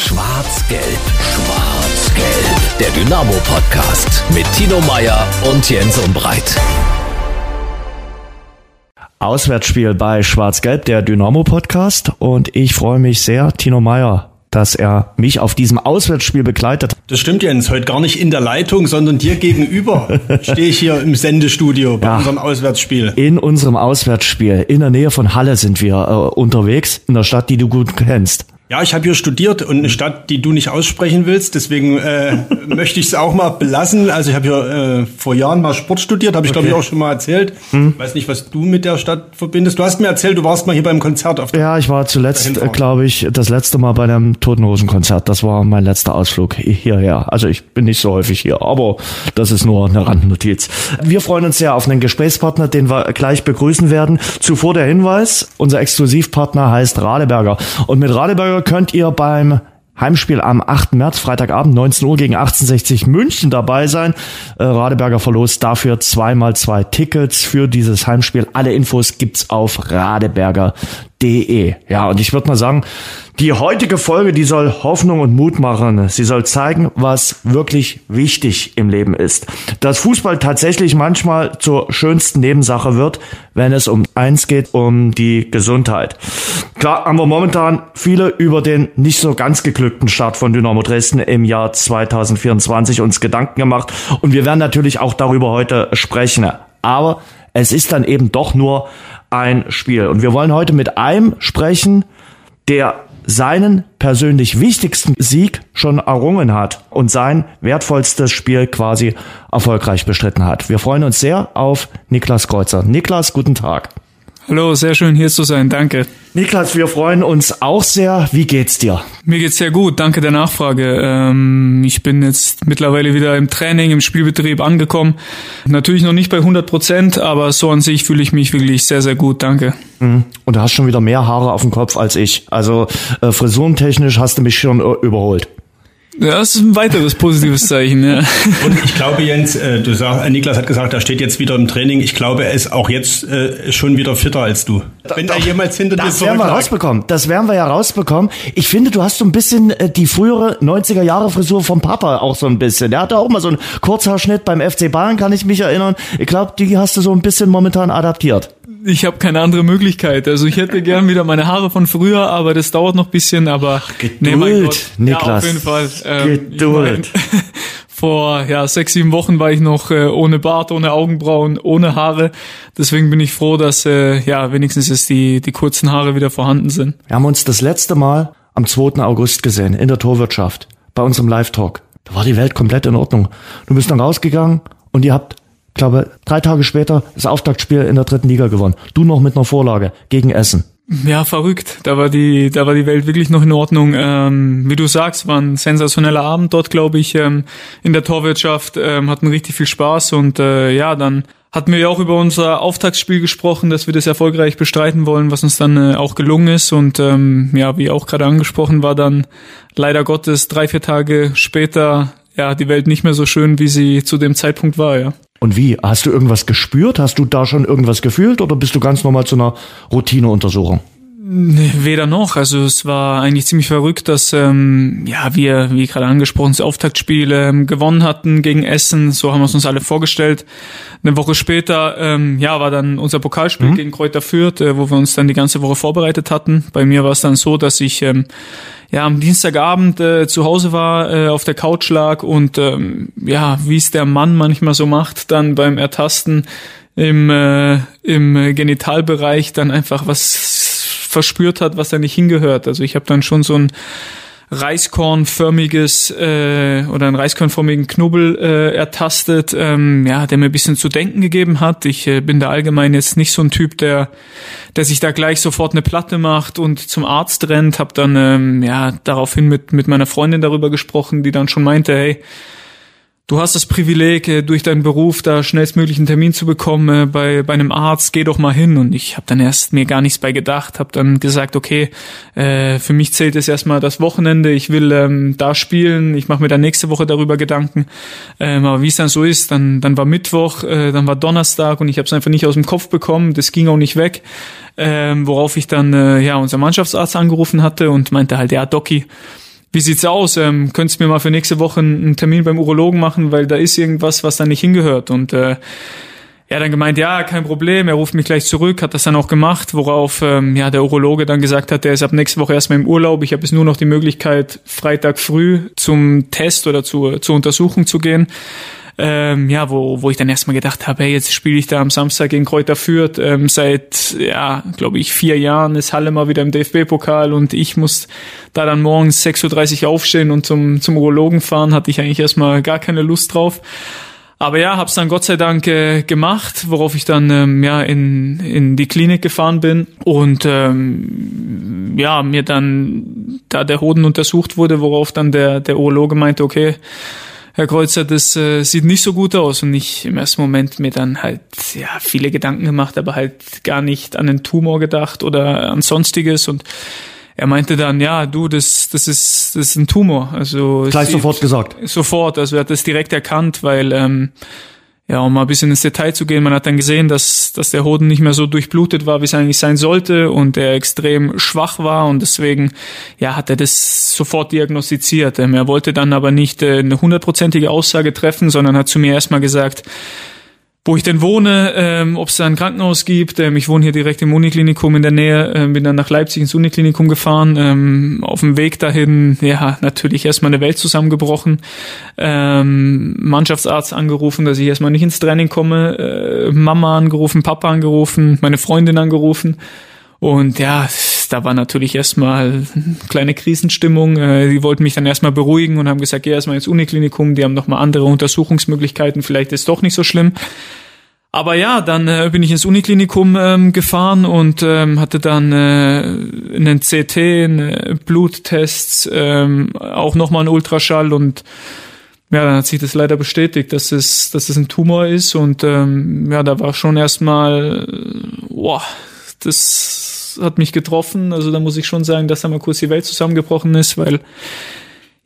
Schwarz-Gelb, Schwarz-Gelb. Der Dynamo-Podcast mit Tino Meyer und Jens Umbreit. Auswärtsspiel bei Schwarz-Gelb, der Dynamo-Podcast. Und ich freue mich sehr, Tino Meyer dass er mich auf diesem Auswärtsspiel begleitet. Das stimmt, Jens. Heute gar nicht in der Leitung, sondern dir gegenüber stehe ich hier im Sendestudio bei ja, unserem Auswärtsspiel. In unserem Auswärtsspiel. In der Nähe von Halle sind wir äh, unterwegs, in der Stadt, die du gut kennst. Ja, ich habe hier studiert und eine Stadt, die du nicht aussprechen willst, deswegen äh, möchte ich es auch mal belassen. Also ich habe hier äh, vor Jahren mal Sport studiert, habe ich okay. glaube ich auch schon mal erzählt. Hm. Weiß nicht, was du mit der Stadt verbindest. Du hast mir erzählt, du warst mal hier beim Konzert auf der Ja, ich war zuletzt, äh, glaube ich, das letzte Mal bei einem Totenhosen-Konzert. Das war mein letzter Ausflug hierher. Also ich bin nicht so häufig hier, aber das ist nur eine Randnotiz. Wir freuen uns sehr auf einen Gesprächspartner, den wir gleich begrüßen werden. Zuvor der Hinweis, unser Exklusivpartner heißt Radeberger. Und mit Radeberger könnt ihr beim Heimspiel am 8. März, Freitagabend, 19 Uhr gegen 1860 München dabei sein. Äh, Radeberger verlost dafür zweimal zwei Tickets für dieses Heimspiel. Alle Infos gibt's auf radeberger.de. Ja, und ich würde mal sagen, die heutige Folge, die soll Hoffnung und Mut machen. Sie soll zeigen, was wirklich wichtig im Leben ist. Dass Fußball tatsächlich manchmal zur schönsten Nebensache wird, wenn es um eins geht, um die Gesundheit. Klar haben wir momentan viele über den nicht so ganz geglückten Start von Dynamo Dresden im Jahr 2024 uns Gedanken gemacht und wir werden natürlich auch darüber heute sprechen. Aber es ist dann eben doch nur ein Spiel. Und wir wollen heute mit einem sprechen, der seinen persönlich wichtigsten Sieg schon errungen hat und sein wertvollstes Spiel quasi erfolgreich bestritten hat. Wir freuen uns sehr auf Niklas Kreuzer. Niklas, guten Tag. Hallo, sehr schön hier zu sein, danke. Niklas, wir freuen uns auch sehr. Wie geht's dir? Mir geht's sehr gut, danke der Nachfrage. Ähm, ich bin jetzt mittlerweile wieder im Training, im Spielbetrieb angekommen. Natürlich noch nicht bei 100 Prozent, aber so an sich fühle ich mich wirklich sehr, sehr gut, danke. Mhm. Und du hast schon wieder mehr Haare auf dem Kopf als ich. Also äh, frisurentechnisch hast du mich schon äh, überholt. Ja, das ist ein weiteres positives Zeichen, ja. Und ich glaube, Jens, äh, du sagst, äh, Niklas hat gesagt, er steht jetzt wieder im Training. Ich glaube, er ist auch jetzt äh, schon wieder fitter als du. Wenn er jemals hinter das dir Das werden wir rausbekommen. Das werden wir ja rausbekommen. Ich finde, du hast so ein bisschen die frühere 90er Jahre Frisur vom Papa auch so ein bisschen. Der hatte auch mal so einen Kurzhaarschnitt beim FC Bayern, kann ich mich erinnern. Ich glaube, die hast du so ein bisschen momentan adaptiert ich habe keine andere Möglichkeit. Also ich hätte gern wieder meine Haare von früher, aber das dauert noch bisschen. Aber Ach, Geduld, nee, mein Gott. Niklas. Ja, auf jeden Fall. Ähm, Geduld. Ich mein, vor ja sechs sieben Wochen war ich noch äh, ohne Bart, ohne Augenbrauen, ohne Haare. Deswegen bin ich froh, dass äh, ja wenigstens jetzt die die kurzen Haare wieder vorhanden sind. Wir haben uns das letzte Mal am 2. August gesehen in der Torwirtschaft bei unserem Live Talk. Da war die Welt komplett in Ordnung. Du bist dann rausgegangen und ihr habt glaube, drei Tage später das Auftaktspiel in der dritten Liga gewonnen. Du noch mit einer Vorlage gegen Essen. Ja, verrückt. Da war die, da war die Welt wirklich noch in Ordnung. Ähm, wie du sagst, war ein sensationeller Abend dort, glaube ich, ähm, in der Torwirtschaft. Ähm, hatten richtig viel Spaß und äh, ja, dann hatten wir ja auch über unser Auftaktspiel gesprochen, dass wir das erfolgreich bestreiten wollen, was uns dann äh, auch gelungen ist. Und ähm, ja, wie auch gerade angesprochen, war dann leider Gottes drei, vier Tage später ja die Welt nicht mehr so schön, wie sie zu dem Zeitpunkt war, ja. Und wie? Hast du irgendwas gespürt? Hast du da schon irgendwas gefühlt oder bist du ganz normal zu einer Routineuntersuchung? Weder noch. Also es war eigentlich ziemlich verrückt, dass ähm, ja wir, wie gerade angesprochen, das Auftaktspiel ähm, gewonnen hatten gegen Essen. So haben wir es uns alle vorgestellt. Eine Woche später ähm, ja war dann unser Pokalspiel mhm. gegen Kräuter Fürth, äh, wo wir uns dann die ganze Woche vorbereitet hatten. Bei mir war es dann so, dass ich ähm, ja am Dienstagabend äh, zu Hause war, äh, auf der Couch lag und ähm, ja, wie es der Mann manchmal so macht, dann beim Ertasten im, äh, im Genitalbereich dann einfach was verspürt hat, was da nicht hingehört. Also ich habe dann schon so ein Reiskornförmiges äh, oder einen Reiskornförmigen Knubbel äh, ertastet, ähm, ja, der mir ein bisschen zu denken gegeben hat. Ich äh, bin da allgemein jetzt nicht so ein Typ, der, der sich da gleich sofort eine Platte macht und zum Arzt rennt. Hab dann ähm, ja daraufhin mit mit meiner Freundin darüber gesprochen, die dann schon meinte, hey, du hast das Privileg, äh, durch deinen Beruf da schnellstmöglich einen Termin zu bekommen äh, bei, bei einem Arzt, geh doch mal hin. Und ich habe dann erst mir gar nichts bei gedacht, habe dann gesagt, okay, äh, für mich zählt es erstmal das Wochenende, ich will ähm, da spielen, ich mache mir dann nächste Woche darüber Gedanken. Ähm, aber wie es dann so ist, dann, dann war Mittwoch, äh, dann war Donnerstag und ich habe es einfach nicht aus dem Kopf bekommen, das ging auch nicht weg. Ähm, worauf ich dann äh, ja unser Mannschaftsarzt angerufen hatte und meinte halt, ja, Doki, wie sieht's aus? Ähm, könntest du mir mal für nächste Woche einen Termin beim Urologen machen, weil da ist irgendwas, was da nicht hingehört. Und äh, er hat dann gemeint, ja, kein Problem, er ruft mich gleich zurück, hat das dann auch gemacht, worauf ähm, ja der Urologe dann gesagt hat, der ist ab nächste Woche erstmal im Urlaub. Ich habe jetzt nur noch die Möglichkeit, Freitag früh zum Test oder zur, zur Untersuchung zu gehen. Ähm, ja, wo, wo ich dann erstmal gedacht habe, hey, jetzt spiele ich da am Samstag gegen Kräuter Fürth. Ähm, seit, ja, glaube ich, vier Jahren ist Halle mal wieder im DFB-Pokal und ich muss da dann morgens 6.30 Uhr aufstehen und zum, zum Urologen fahren, hatte ich eigentlich erstmal gar keine Lust drauf. Aber ja, hab's dann Gott sei Dank äh, gemacht, worauf ich dann ähm, ja in, in die Klinik gefahren bin und ähm, ja mir dann da der Hoden untersucht wurde, worauf dann der der Urologe meinte, okay, Herr Kreuzer, das äh, sieht nicht so gut aus und ich im ersten Moment mir dann halt ja viele Gedanken gemacht, aber halt gar nicht an den Tumor gedacht oder an sonstiges und er meinte dann, ja, du, das, das ist, das ist ein Tumor. Also gleich sofort gesagt. Sofort, also er hat das direkt erkannt, weil ähm, ja, um mal ein bisschen ins Detail zu gehen, man hat dann gesehen, dass, dass der Hoden nicht mehr so durchblutet war, wie es eigentlich sein sollte und er extrem schwach war und deswegen, ja, hat er das sofort diagnostiziert. Ähm, er wollte dann aber nicht äh, eine hundertprozentige Aussage treffen, sondern hat zu mir erstmal gesagt, wo ich denn wohne, ähm, ob es da ein Krankenhaus gibt. Ähm, ich wohne hier direkt im Uniklinikum in der Nähe, ähm, bin dann nach Leipzig ins Uniklinikum gefahren. Ähm, auf dem Weg dahin, ja, natürlich erstmal eine Welt zusammengebrochen. Ähm, Mannschaftsarzt angerufen, dass ich erstmal nicht ins Training komme. Äh, Mama angerufen, Papa angerufen, meine Freundin angerufen. Und ja, da war natürlich erstmal kleine Krisenstimmung. Äh, die wollten mich dann erstmal beruhigen und haben gesagt, geh erstmal ins Uniklinikum, die haben nochmal andere Untersuchungsmöglichkeiten, vielleicht ist doch nicht so schlimm. Aber ja, dann äh, bin ich ins Uniklinikum ähm, gefahren und ähm, hatte dann äh, einen CT, einen Bluttests, ähm, auch nochmal einen Ultraschall und ja, dann hat sich das leider bestätigt, dass es, dass es ein Tumor ist und ähm, ja, da war schon erstmal, boah, das hat mich getroffen. Also da muss ich schon sagen, dass da mal kurz die Welt zusammengebrochen ist, weil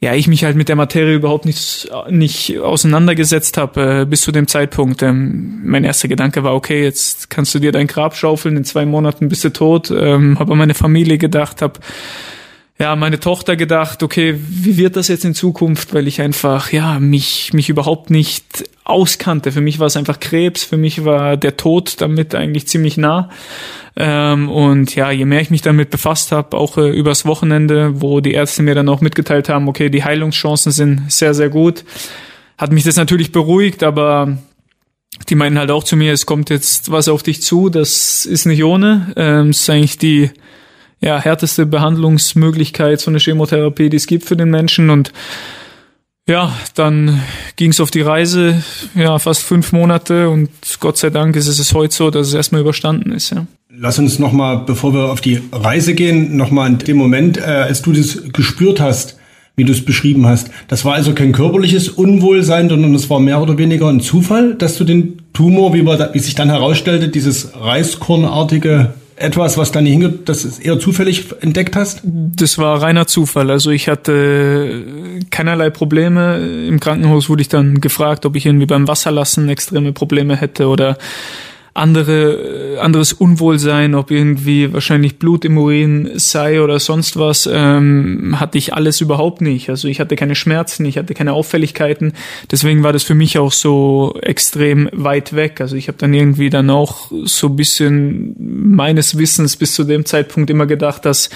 ja, ich mich halt mit der Materie überhaupt nicht, nicht auseinandergesetzt habe äh, bis zu dem Zeitpunkt. Ähm, mein erster Gedanke war, okay, jetzt kannst du dir dein Grab schaufeln, in zwei Monaten bist du tot. Ähm, habe an meine Familie gedacht, habe ja, meine Tochter gedacht, okay, wie wird das jetzt in Zukunft, weil ich einfach, ja, mich, mich überhaupt nicht auskannte. Für mich war es einfach Krebs, für mich war der Tod damit eigentlich ziemlich nah. Ähm, und ja, je mehr ich mich damit befasst habe, auch äh, übers Wochenende, wo die Ärzte mir dann auch mitgeteilt haben, okay, die Heilungschancen sind sehr, sehr gut, hat mich das natürlich beruhigt, aber die meinen halt auch zu mir, es kommt jetzt was auf dich zu, das ist nicht ohne. Ähm, ist eigentlich die ja, härteste Behandlungsmöglichkeit, so eine Chemotherapie, die es gibt für den Menschen. Und ja, dann ging es auf die Reise, ja, fast fünf Monate und Gott sei Dank ist es heute so, dass es erstmal überstanden ist, ja. Lass uns nochmal, bevor wir auf die Reise gehen, nochmal in dem Moment, äh, als du das gespürt hast, wie du es beschrieben hast. Das war also kein körperliches Unwohlsein, sondern es war mehr oder weniger ein Zufall, dass du den Tumor, wie, man, wie sich dann herausstellte, dieses Reiskornartige etwas, was dann hingehört, das ist eher zufällig entdeckt hast? Das war reiner Zufall. Also ich hatte keinerlei Probleme. Im Krankenhaus wurde ich dann gefragt, ob ich irgendwie beim Wasserlassen extreme Probleme hätte oder andere, anderes Unwohlsein, ob irgendwie wahrscheinlich Blut im Urin sei oder sonst was, ähm, hatte ich alles überhaupt nicht. Also ich hatte keine Schmerzen, ich hatte keine Auffälligkeiten. Deswegen war das für mich auch so extrem weit weg. Also ich habe dann irgendwie dann auch so bisschen meines Wissens bis zu dem Zeitpunkt immer gedacht, dass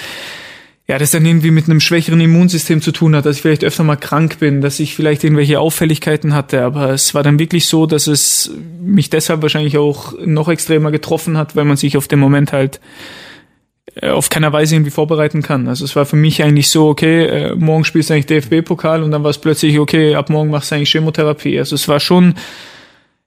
ja, das dann irgendwie mit einem schwächeren Immunsystem zu tun hat, dass ich vielleicht öfter mal krank bin, dass ich vielleicht irgendwelche Auffälligkeiten hatte. Aber es war dann wirklich so, dass es mich deshalb wahrscheinlich auch noch extremer getroffen hat, weil man sich auf den Moment halt äh, auf keiner Weise irgendwie vorbereiten kann. Also es war für mich eigentlich so, okay, äh, morgen spielst du eigentlich DFB-Pokal und dann war es plötzlich, okay, ab morgen machst du eigentlich Chemotherapie. Also es war schon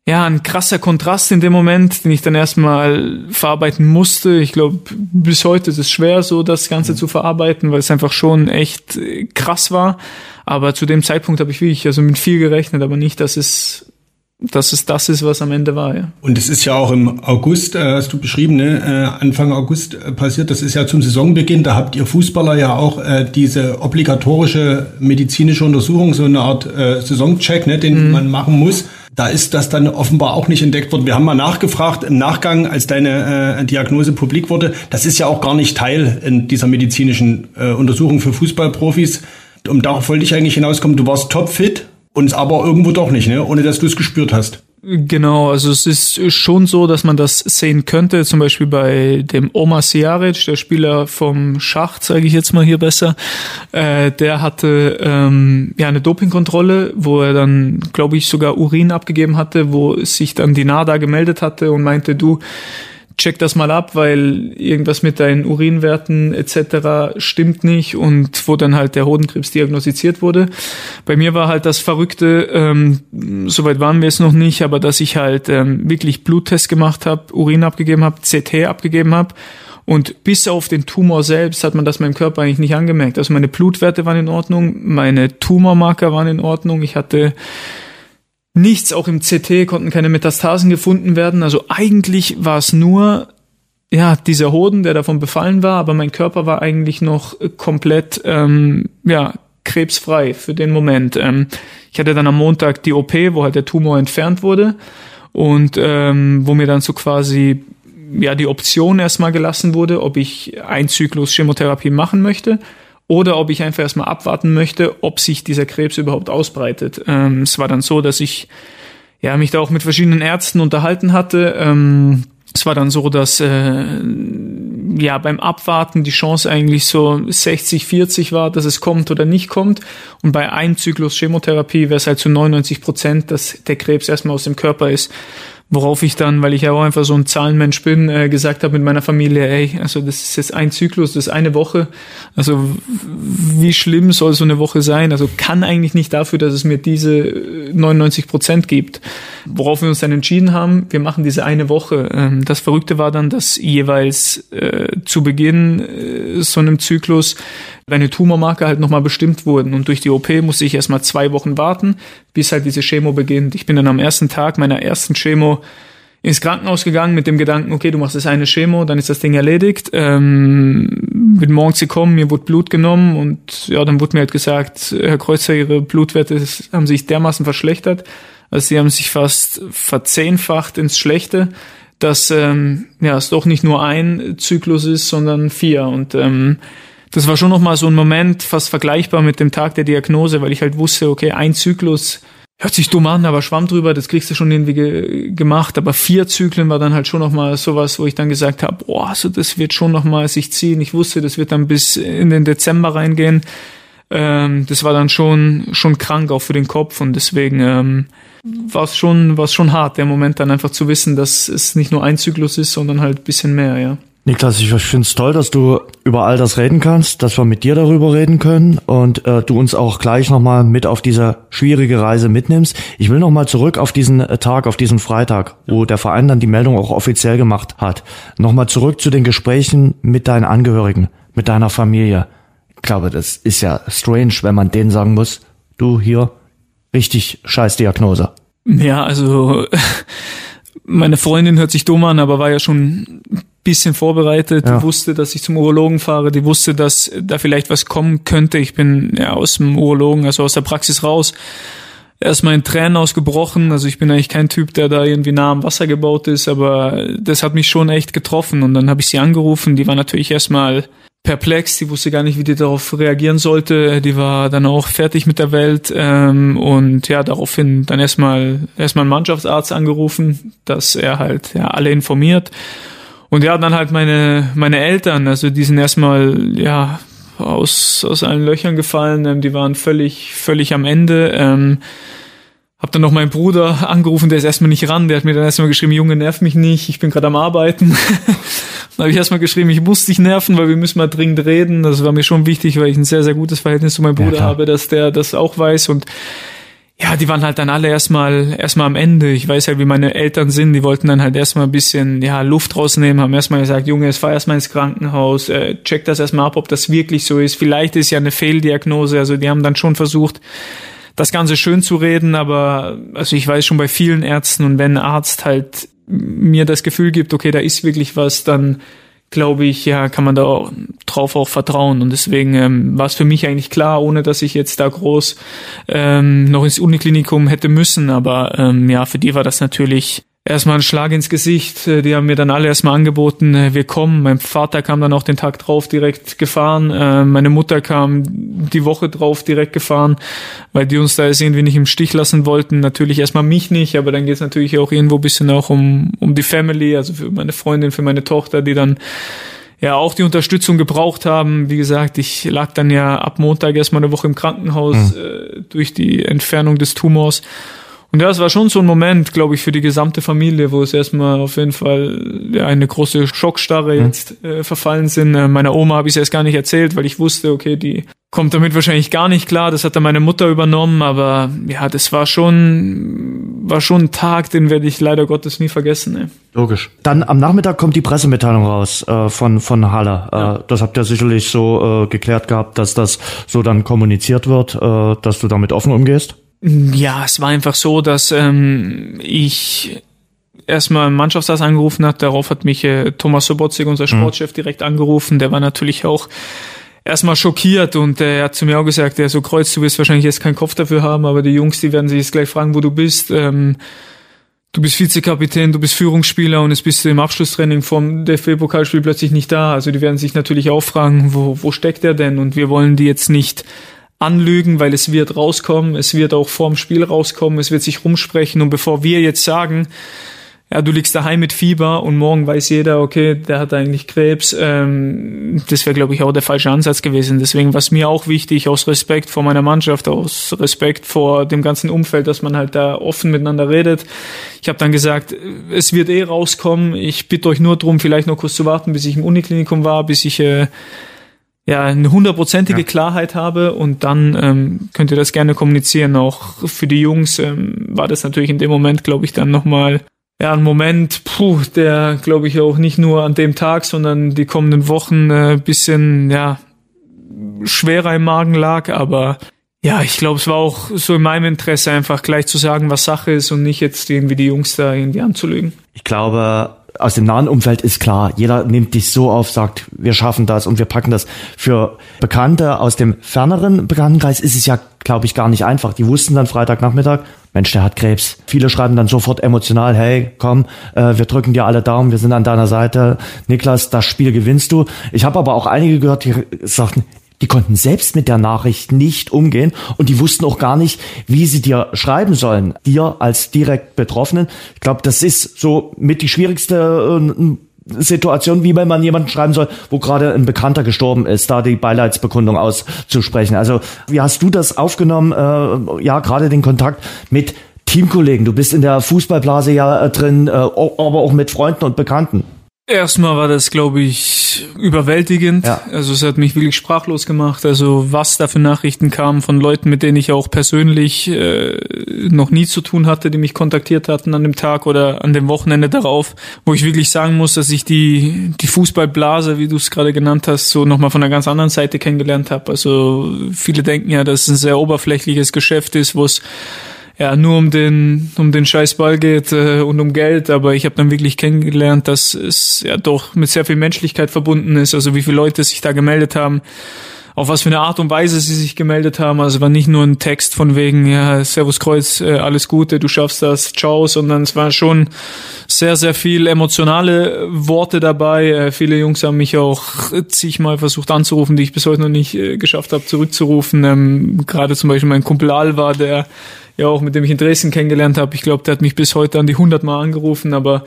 ja, ein krasser Kontrast in dem Moment, den ich dann erstmal verarbeiten musste. Ich glaube, bis heute ist es schwer, so das Ganze mhm. zu verarbeiten, weil es einfach schon echt äh, krass war. Aber zu dem Zeitpunkt habe ich wirklich also mit viel gerechnet, aber nicht, dass es dass es das ist, was am Ende war, ja. Und es ist ja auch im August, äh, hast du beschrieben, ne? äh, Anfang August äh, passiert. Das ist ja zum Saisonbeginn. Da habt ihr Fußballer ja auch äh, diese obligatorische medizinische Untersuchung, so eine Art äh, Saisoncheck, ne, den mhm. man machen muss. Da ist das dann offenbar auch nicht entdeckt worden. Wir haben mal nachgefragt im Nachgang, als deine äh, Diagnose publik wurde. Das ist ja auch gar nicht Teil in dieser medizinischen äh, Untersuchung für Fußballprofis. Und darauf wollte ich eigentlich hinauskommen, du warst topfit und aber irgendwo doch nicht, ne? ohne dass du es gespürt hast. Genau, also es ist schon so, dass man das sehen könnte, zum Beispiel bei dem Omar Siaric, der Spieler vom Schach, sage ich jetzt mal hier besser, äh, der hatte ähm, ja eine Dopingkontrolle, wo er dann, glaube ich, sogar Urin abgegeben hatte, wo sich dann die NADA gemeldet hatte und meinte, du, check das mal ab, weil irgendwas mit deinen Urinwerten etc. stimmt nicht und wo dann halt der Hodenkrebs diagnostiziert wurde. Bei mir war halt das Verrückte, ähm, soweit waren wir es noch nicht, aber dass ich halt ähm, wirklich Bluttest gemacht habe, Urin abgegeben habe, CT abgegeben habe und bis auf den Tumor selbst hat man das meinem Körper eigentlich nicht angemerkt. Also meine Blutwerte waren in Ordnung, meine Tumormarker waren in Ordnung, ich hatte nichts, auch im CT konnten keine Metastasen gefunden werden. Also eigentlich war es nur ja dieser Hoden, der davon befallen war, aber mein Körper war eigentlich noch komplett ähm, ja krebsfrei für den Moment. Ähm, ich hatte dann am Montag die OP, wo halt der Tumor entfernt wurde und ähm, wo mir dann so quasi ja die Option erstmal gelassen wurde, ob ich ein Zyklus Chemotherapie machen möchte oder ob ich einfach erstmal abwarten möchte, ob sich dieser Krebs überhaupt ausbreitet. Ähm, es war dann so, dass ich ja mich da auch mit verschiedenen Ärzten unterhalten hatte. Ähm, es war dann so, dass äh, ja beim Abwarten die Chance eigentlich so 60, 40 war, dass es kommt oder nicht kommt. Und bei einem Zyklus Chemotherapie wäre es halt zu 99 Prozent, dass der Krebs erstmal aus dem Körper ist. Worauf ich dann, weil ich ja auch einfach so ein Zahlenmensch bin, äh, gesagt habe mit meiner Familie, ey, also das ist jetzt ein Zyklus, das ist eine Woche. Also wie schlimm soll so eine Woche sein? Also kann eigentlich nicht dafür, dass es mir diese 99 äh, Prozent gibt. Worauf wir uns dann entschieden haben, wir machen diese eine Woche. Ähm, das Verrückte war dann, dass jeweils äh, zu Beginn äh, so einem Zyklus deine Tumormarker halt nochmal bestimmt wurden. Und durch die OP musste ich erstmal zwei Wochen warten, bis halt diese Chemo beginnt. Ich bin dann am ersten Tag meiner ersten Chemo ins Krankenhaus gegangen mit dem Gedanken, okay, du machst jetzt eine Chemo, dann ist das Ding erledigt. Ähm, bin morgens gekommen, mir wurde Blut genommen und ja, dann wurde mir halt gesagt, Herr Kreuzer, Ihre Blutwerte haben sich dermaßen verschlechtert, also sie haben sich fast verzehnfacht ins Schlechte, dass ähm, ja es doch nicht nur ein Zyklus ist, sondern vier. Und ähm, das war schon nochmal so ein Moment, fast vergleichbar mit dem Tag der Diagnose, weil ich halt wusste, okay, ein Zyklus hört sich dumm an, aber schwamm drüber, das kriegst du schon irgendwie ge gemacht. Aber vier Zyklen war dann halt schon nochmal sowas, wo ich dann gesagt habe, boah, also das wird schon nochmal sich ziehen. Ich wusste, das wird dann bis in den Dezember reingehen. Ähm, das war dann schon, schon krank auch für den Kopf und deswegen ähm, war es schon, war's schon hart, der Moment dann einfach zu wissen, dass es nicht nur ein Zyklus ist, sondern halt bisschen mehr, ja. Niklas, ich finde es toll, dass du über all das reden kannst, dass wir mit dir darüber reden können und äh, du uns auch gleich nochmal mit auf diese schwierige Reise mitnimmst. Ich will nochmal zurück auf diesen äh, Tag, auf diesen Freitag, wo der Verein dann die Meldung auch offiziell gemacht hat. Nochmal zurück zu den Gesprächen mit deinen Angehörigen, mit deiner Familie. Ich glaube, das ist ja strange, wenn man denen sagen muss, du hier, richtig scheiß Diagnose. Ja, also meine Freundin hört sich dumm an, aber war ja schon bisschen vorbereitet, ja. die wusste, dass ich zum Urologen fahre, die wusste, dass da vielleicht was kommen könnte. Ich bin ja aus dem Urologen, also aus der Praxis raus, erstmal in Tränen ausgebrochen. Also ich bin eigentlich kein Typ, der da irgendwie nah am Wasser gebaut ist, aber das hat mich schon echt getroffen. Und dann habe ich sie angerufen, die war natürlich erstmal perplex, die wusste gar nicht, wie die darauf reagieren sollte. Die war dann auch fertig mit der Welt ähm, und ja, daraufhin dann erstmal erstmal einen Mannschaftsarzt angerufen, dass er halt ja alle informiert. Und ja, dann halt meine, meine Eltern, also die sind erstmal, ja, aus, aus allen Löchern gefallen, ähm, die waren völlig, völlig am Ende. Ähm, hab dann noch meinen Bruder angerufen, der ist erstmal nicht ran, der hat mir dann erstmal geschrieben, Junge, nerv mich nicht, ich bin gerade am Arbeiten. dann habe ich erstmal geschrieben, ich muss dich nerven, weil wir müssen mal dringend reden. Das war mir schon wichtig, weil ich ein sehr, sehr gutes Verhältnis zu meinem Bruder ja, habe, dass der das auch weiß und ja, die waren halt dann alle erstmal erstmal am Ende. Ich weiß halt, wie meine Eltern sind. Die wollten dann halt erstmal ein bisschen ja Luft rausnehmen, haben erstmal gesagt, Junge, es fahr erstmal ins Krankenhaus, äh, check das erstmal ab, ob das wirklich so ist. Vielleicht ist ja eine Fehldiagnose. Also die haben dann schon versucht, das Ganze schön zu reden, aber also ich weiß schon bei vielen Ärzten und wenn ein Arzt halt mir das Gefühl gibt, okay, da ist wirklich was, dann glaube ich, ja, kann man da auch, drauf auch vertrauen. Und deswegen ähm, war es für mich eigentlich klar, ohne dass ich jetzt da groß ähm, noch ins Uniklinikum hätte müssen. Aber ähm, ja, für die war das natürlich erstmal ein Schlag ins Gesicht. Äh, die haben mir dann alle erstmal angeboten, äh, wir kommen. Mein Vater kam dann auch den Tag drauf direkt gefahren. Äh, meine Mutter kam die Woche drauf direkt gefahren, weil die uns da jetzt irgendwie nicht im Stich lassen wollten. Natürlich erstmal mich nicht, aber dann geht es natürlich auch irgendwo ein bisschen auch um, um die Family, also für meine Freundin, für meine Tochter, die dann ja auch die Unterstützung gebraucht haben. Wie gesagt, ich lag dann ja ab Montag erstmal eine Woche im Krankenhaus mhm. äh, durch die Entfernung des Tumors. Und ja, es war schon so ein Moment, glaube ich, für die gesamte Familie, wo es erstmal auf jeden Fall ja, eine große Schockstarre mhm. jetzt äh, verfallen sind. Äh, meiner Oma habe ich es erst gar nicht erzählt, weil ich wusste, okay, die kommt damit wahrscheinlich gar nicht klar. Das hat dann meine Mutter übernommen, aber ja, das war schon, war schon ein Tag, den werde ich leider Gottes nie vergessen. Ey. Logisch. Dann am Nachmittag kommt die Pressemitteilung raus äh, von, von Halle. Äh, ja. Äh, das habt ihr sicherlich so äh, geklärt gehabt, dass das so dann kommuniziert wird, äh, dass du damit offen umgehst. Ja, es war einfach so, dass ähm, ich erstmal einen Mannschaftsarzt angerufen hat. Darauf hat mich äh, Thomas Sobotzig, unser mhm. Sportchef, direkt angerufen. Der war natürlich auch erstmal schockiert und äh, er hat zu mir auch gesagt, ja, so Kreuz, du wirst wahrscheinlich jetzt keinen Kopf dafür haben, aber die Jungs, die werden sich jetzt gleich fragen, wo du bist. Ähm, du bist Vizekapitän, du bist Führungsspieler und jetzt bist du im Abschlusstraining vom DFB-Pokalspiel plötzlich nicht da. Also die werden sich natürlich auch fragen, wo, wo steckt er denn? Und wir wollen die jetzt nicht anlügen, weil es wird rauskommen, es wird auch vorm Spiel rauskommen, es wird sich rumsprechen und bevor wir jetzt sagen, ja, du liegst daheim mit Fieber und morgen weiß jeder, okay, der hat eigentlich Krebs. Ähm, das wäre, glaube ich, auch der falsche Ansatz gewesen. Deswegen war mir auch wichtig, aus Respekt vor meiner Mannschaft, aus Respekt vor dem ganzen Umfeld, dass man halt da offen miteinander redet. Ich habe dann gesagt, es wird eh rauskommen. Ich bitte euch nur drum, vielleicht noch kurz zu warten, bis ich im Uniklinikum war, bis ich äh, ja, eine hundertprozentige ja. Klarheit habe und dann ähm, könnt ihr das gerne kommunizieren. Auch für die Jungs ähm, war das natürlich in dem Moment, glaube ich, dann nochmal ja, ein Moment, puh, der, glaube ich, auch nicht nur an dem Tag, sondern die kommenden Wochen äh, bisschen, ja, schwerer im Magen lag, aber ja, ich glaube, es war auch so in meinem Interesse, einfach gleich zu sagen, was Sache ist und nicht jetzt irgendwie die Jungs da irgendwie anzulügen. Ich glaube, aus dem nahen Umfeld ist klar, jeder nimmt dich so auf, sagt, wir schaffen das und wir packen das. Für Bekannte aus dem ferneren Bekanntenkreis ist es ja, glaube ich, gar nicht einfach. Die wussten dann Freitagnachmittag, Mensch, der hat Krebs. Viele schreiben dann sofort emotional, hey, komm, äh, wir drücken dir alle Daumen, wir sind an deiner Seite. Niklas, das Spiel gewinnst du. Ich habe aber auch einige gehört, die sagten, die konnten selbst mit der Nachricht nicht umgehen und die wussten auch gar nicht, wie sie dir schreiben sollen. Dir als direkt Betroffenen. Ich glaube, das ist so mit die schwierigste äh, Situation, wie wenn man jemanden schreiben soll, wo gerade ein Bekannter gestorben ist, da die Beileidsbekundung auszusprechen. Also wie hast du das aufgenommen? Äh, ja, gerade den Kontakt mit Teamkollegen. Du bist in der Fußballblase ja äh, drin, aber auch mit Freunden und Bekannten. Erstmal war das, glaube ich, überwältigend. Ja. Also es hat mich wirklich sprachlos gemacht. Also was da für Nachrichten kamen von Leuten, mit denen ich auch persönlich äh, noch nie zu tun hatte, die mich kontaktiert hatten an dem Tag oder an dem Wochenende darauf, wo ich wirklich sagen muss, dass ich die die Fußballblase, wie du es gerade genannt hast, so nochmal von einer ganz anderen Seite kennengelernt habe. Also viele denken ja, dass es ein sehr oberflächliches Geschäft ist, wo es ja nur um den um den scheiß Ball geht äh, und um Geld, aber ich habe dann wirklich kennengelernt, dass es ja doch mit sehr viel Menschlichkeit verbunden ist, also wie viele Leute sich da gemeldet haben, auf was für eine Art und Weise sie sich gemeldet haben. Also war nicht nur ein Text von wegen ja Servus Kreuz, äh, alles Gute, du schaffst das, ciao, sondern es war schon sehr sehr viel emotionale Worte dabei. Äh, viele Jungs haben mich auch zigmal versucht anzurufen, die ich bis heute noch nicht äh, geschafft habe zurückzurufen. Ähm, Gerade zum Beispiel mein Kumpel Alva, der ja auch mit dem ich in Dresden kennengelernt habe. Ich glaube, der hat mich bis heute an die 100 Mal angerufen, aber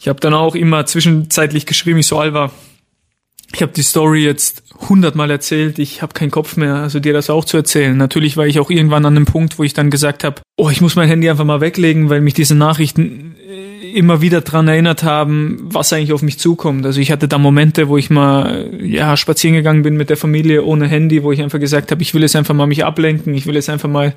ich habe dann auch immer zwischenzeitlich geschrieben, ich so, Alva, ich habe die Story jetzt hundertmal erzählt, ich habe keinen Kopf mehr, also dir das auch zu erzählen. Natürlich war ich auch irgendwann an einem Punkt, wo ich dann gesagt habe, oh, ich muss mein Handy einfach mal weglegen, weil mich diese Nachrichten immer wieder dran erinnert haben, was eigentlich auf mich zukommt. Also ich hatte da Momente, wo ich mal ja spazieren gegangen bin mit der Familie ohne Handy, wo ich einfach gesagt habe, ich will jetzt einfach mal mich ablenken, ich will jetzt einfach mal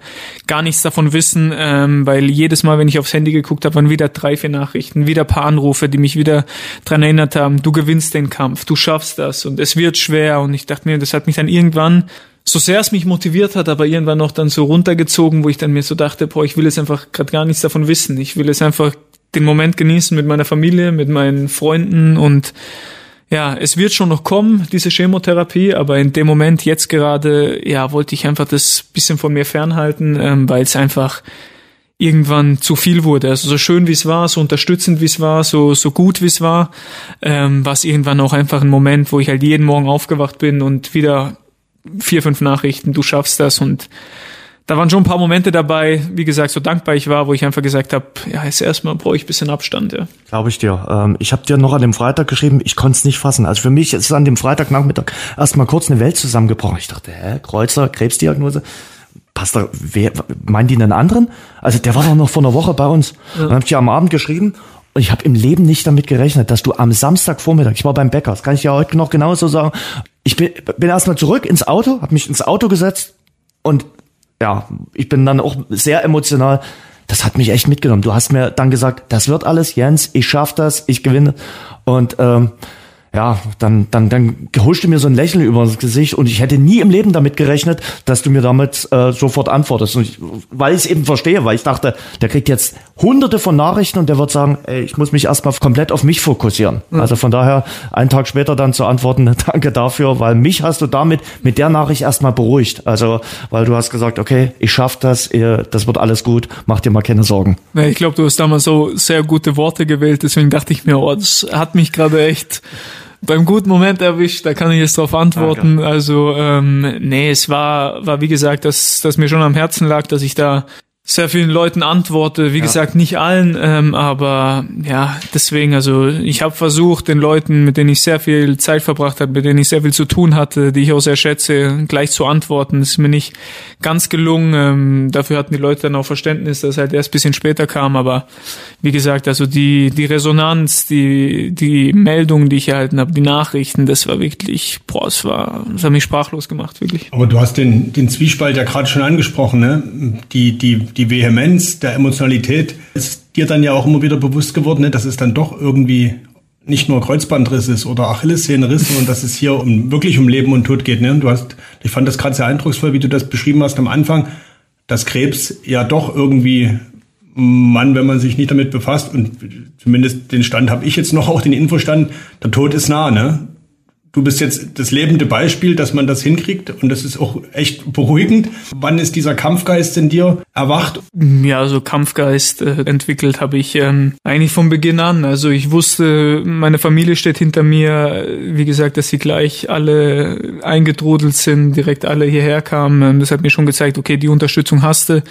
gar nichts davon wissen, ähm, weil jedes Mal, wenn ich aufs Handy geguckt habe, waren wieder drei, vier Nachrichten, wieder paar Anrufe, die mich wieder dran erinnert haben, du gewinnst den Kampf, du schaffst das und es wird schwer und ich dachte mir, das hat mich dann irgendwann so sehr es mich motiviert hat, aber irgendwann noch dann so runtergezogen, wo ich dann mir so dachte, boah, ich will jetzt einfach gerade gar nichts davon wissen. Ich will jetzt einfach den Moment genießen mit meiner Familie, mit meinen Freunden und ja, es wird schon noch kommen, diese Chemotherapie, aber in dem Moment jetzt gerade, ja, wollte ich einfach das bisschen von mir fernhalten, ähm, weil es einfach irgendwann zu viel wurde. Also so schön wie es war, so unterstützend wie es war, so, so gut wie es war, ähm, war es irgendwann auch einfach ein Moment, wo ich halt jeden Morgen aufgewacht bin und wieder vier, fünf Nachrichten, du schaffst das und da waren schon ein paar Momente dabei, wie gesagt, so dankbar ich war, wo ich einfach gesagt habe, ja, jetzt erstmal brauche ich ein bisschen Abstand, ja. Glaube ich dir. Ähm, ich habe dir noch an dem Freitag geschrieben, ich konnte es nicht fassen. Also für mich ist an dem Freitagnachmittag erstmal kurz eine Welt zusammengebrochen. Ich dachte, hä, Kreuzer, Krebsdiagnose. Pastor, wer, meinen die einen anderen? Also der war doch noch vor einer Woche bei uns. Ja. Dann habe ich dir am Abend geschrieben und ich habe im Leben nicht damit gerechnet, dass du am Samstagvormittag, ich war beim Bäcker, das kann ich ja heute noch genauso sagen, ich bin, bin erstmal zurück ins Auto, habe mich ins Auto gesetzt und ja, ich bin dann auch sehr emotional. Das hat mich echt mitgenommen. Du hast mir dann gesagt, das wird alles, Jens, ich schaff das, ich gewinne. Und ähm, ja, dann, dann, dann huschte mir so ein Lächeln über das Gesicht und ich hätte nie im Leben damit gerechnet, dass du mir damit äh, sofort antwortest. Und ich, weil ich es eben verstehe, weil ich dachte, der kriegt jetzt hunderte von Nachrichten und der wird sagen, ey, ich muss mich erstmal komplett auf mich fokussieren. Mhm. Also von daher, einen Tag später dann zu antworten, danke dafür, weil mich hast du damit mit der Nachricht erstmal beruhigt. Also, weil du hast gesagt, okay, ich schaff das, das wird alles gut, mach dir mal keine Sorgen. Ja, ich glaube, du hast damals so sehr gute Worte gewählt, deswegen dachte ich mir, oh, das hat mich gerade echt beim guten Moment erwischt, da kann ich jetzt darauf antworten. Danke. Also ähm, nee, es war, war wie gesagt, dass, dass mir schon am Herzen lag, dass ich da sehr vielen Leuten antworte. Wie ja. gesagt, nicht allen, ähm, aber ja, deswegen, also ich habe versucht, den Leuten, mit denen ich sehr viel Zeit verbracht habe, mit denen ich sehr viel zu tun hatte, die ich auch sehr schätze, gleich zu antworten. Das ist mir nicht ganz gelungen. Ähm, dafür hatten die Leute dann auch Verständnis, dass halt erst ein bisschen später kam. Aber wie gesagt, also die, die Resonanz, die, die Meldungen, die ich erhalten habe, die Nachrichten, das war wirklich, boah, es war, das hat mich sprachlos gemacht, wirklich. Aber du hast den, den Zwiespalt ja gerade schon angesprochen, ne? Die, die die Vehemenz der Emotionalität ist dir dann ja auch immer wieder bewusst geworden, ne, dass es dann doch irgendwie nicht nur Kreuzbandriss ist oder Achillessehnenriss, sondern dass es hier um, wirklich um Leben und Tod geht. Ne? Du hast, ich fand das gerade sehr eindrucksvoll, wie du das beschrieben hast am Anfang, dass Krebs ja doch irgendwie man, wenn man sich nicht damit befasst, und zumindest den Stand habe ich jetzt noch, auch den Infostand, der Tod ist nah, ne? Du bist jetzt das lebende Beispiel, dass man das hinkriegt und das ist auch echt beruhigend. Wann ist dieser Kampfgeist in dir erwacht? Ja, also Kampfgeist äh, entwickelt habe ich ähm, eigentlich von Beginn an. Also ich wusste, meine Familie steht hinter mir. Wie gesagt, dass sie gleich alle eingetrudelt sind, direkt alle hierher kamen. Das hat mir schon gezeigt, okay, die Unterstützung hast du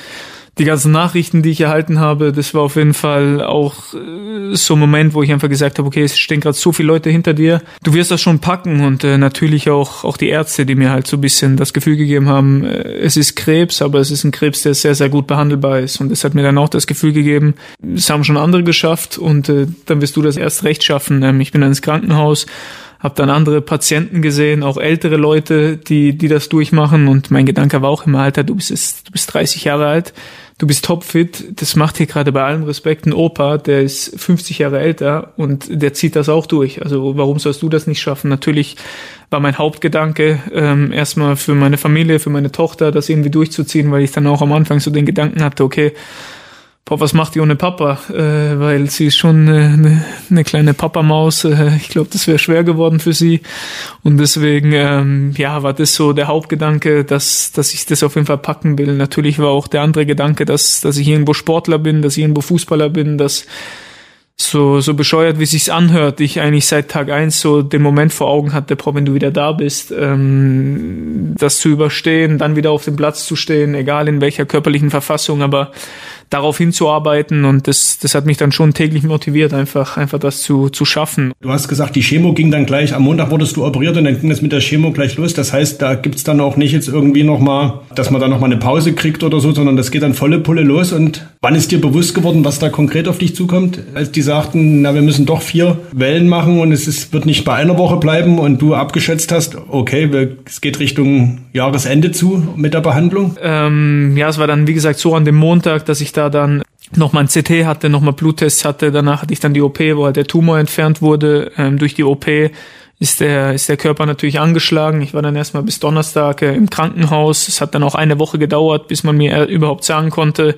die ganzen Nachrichten, die ich erhalten habe, das war auf jeden Fall auch äh, so ein Moment, wo ich einfach gesagt habe, okay, es stehen gerade so viele Leute hinter dir, du wirst das schon packen und äh, natürlich auch auch die Ärzte, die mir halt so ein bisschen das Gefühl gegeben haben, äh, es ist Krebs, aber es ist ein Krebs, der sehr sehr gut behandelbar ist. Und das hat mir dann auch das Gefühl gegeben, es haben schon andere geschafft und äh, dann wirst du das erst recht schaffen. Ähm, ich bin dann ins Krankenhaus habe dann andere Patienten gesehen, auch ältere Leute, die die das durchmachen. Und mein Gedanke war auch immer, Alter, du bist du bist 30 Jahre alt, du bist topfit, das macht hier gerade bei allem Respekt ein Opa, der ist 50 Jahre älter und der zieht das auch durch. Also warum sollst du das nicht schaffen? Natürlich war mein Hauptgedanke ähm, erstmal für meine Familie, für meine Tochter, das irgendwie durchzuziehen, weil ich dann auch am Anfang so den Gedanken hatte, okay, boah, was macht die ohne Papa? Äh, weil sie ist schon eine, eine kleine Papamaus. Äh, ich glaube, das wäre schwer geworden für sie. Und deswegen, ähm, ja, war das so der Hauptgedanke, dass, dass ich das auf jeden Fall packen will. Natürlich war auch der andere Gedanke, dass, dass ich irgendwo Sportler bin, dass ich irgendwo Fußballer bin, dass so, so bescheuert, wie sich's anhört, ich eigentlich seit Tag eins so den Moment vor Augen hatte, boah, wenn du wieder da bist, ähm, das zu überstehen, dann wieder auf dem Platz zu stehen, egal in welcher körperlichen Verfassung, aber darauf hinzuarbeiten und das, das hat mich dann schon täglich motiviert, einfach, einfach das zu, zu schaffen. Du hast gesagt, die Chemo ging dann gleich, am Montag wurdest du operiert und dann ging es mit der Chemo gleich los. Das heißt, da gibt's dann auch nicht jetzt irgendwie nochmal, dass man da nochmal eine Pause kriegt oder so, sondern das geht dann volle Pulle los. Und wann ist dir bewusst geworden, was da konkret auf dich zukommt? Als die sagten, na, wir müssen doch vier Wellen machen und es ist, wird nicht bei einer Woche bleiben und du abgeschätzt hast, okay, wir, es geht Richtung Jahresende zu mit der Behandlung? Ähm, ja, es war dann, wie gesagt, so an dem Montag, dass ich da da dann nochmal ein CT hatte, nochmal Bluttests hatte. Danach hatte ich dann die OP, wo halt der Tumor entfernt wurde. Ähm, durch die OP ist der, ist der Körper natürlich angeschlagen. Ich war dann erstmal bis Donnerstag äh, im Krankenhaus. Es hat dann auch eine Woche gedauert, bis man mir überhaupt sagen konnte,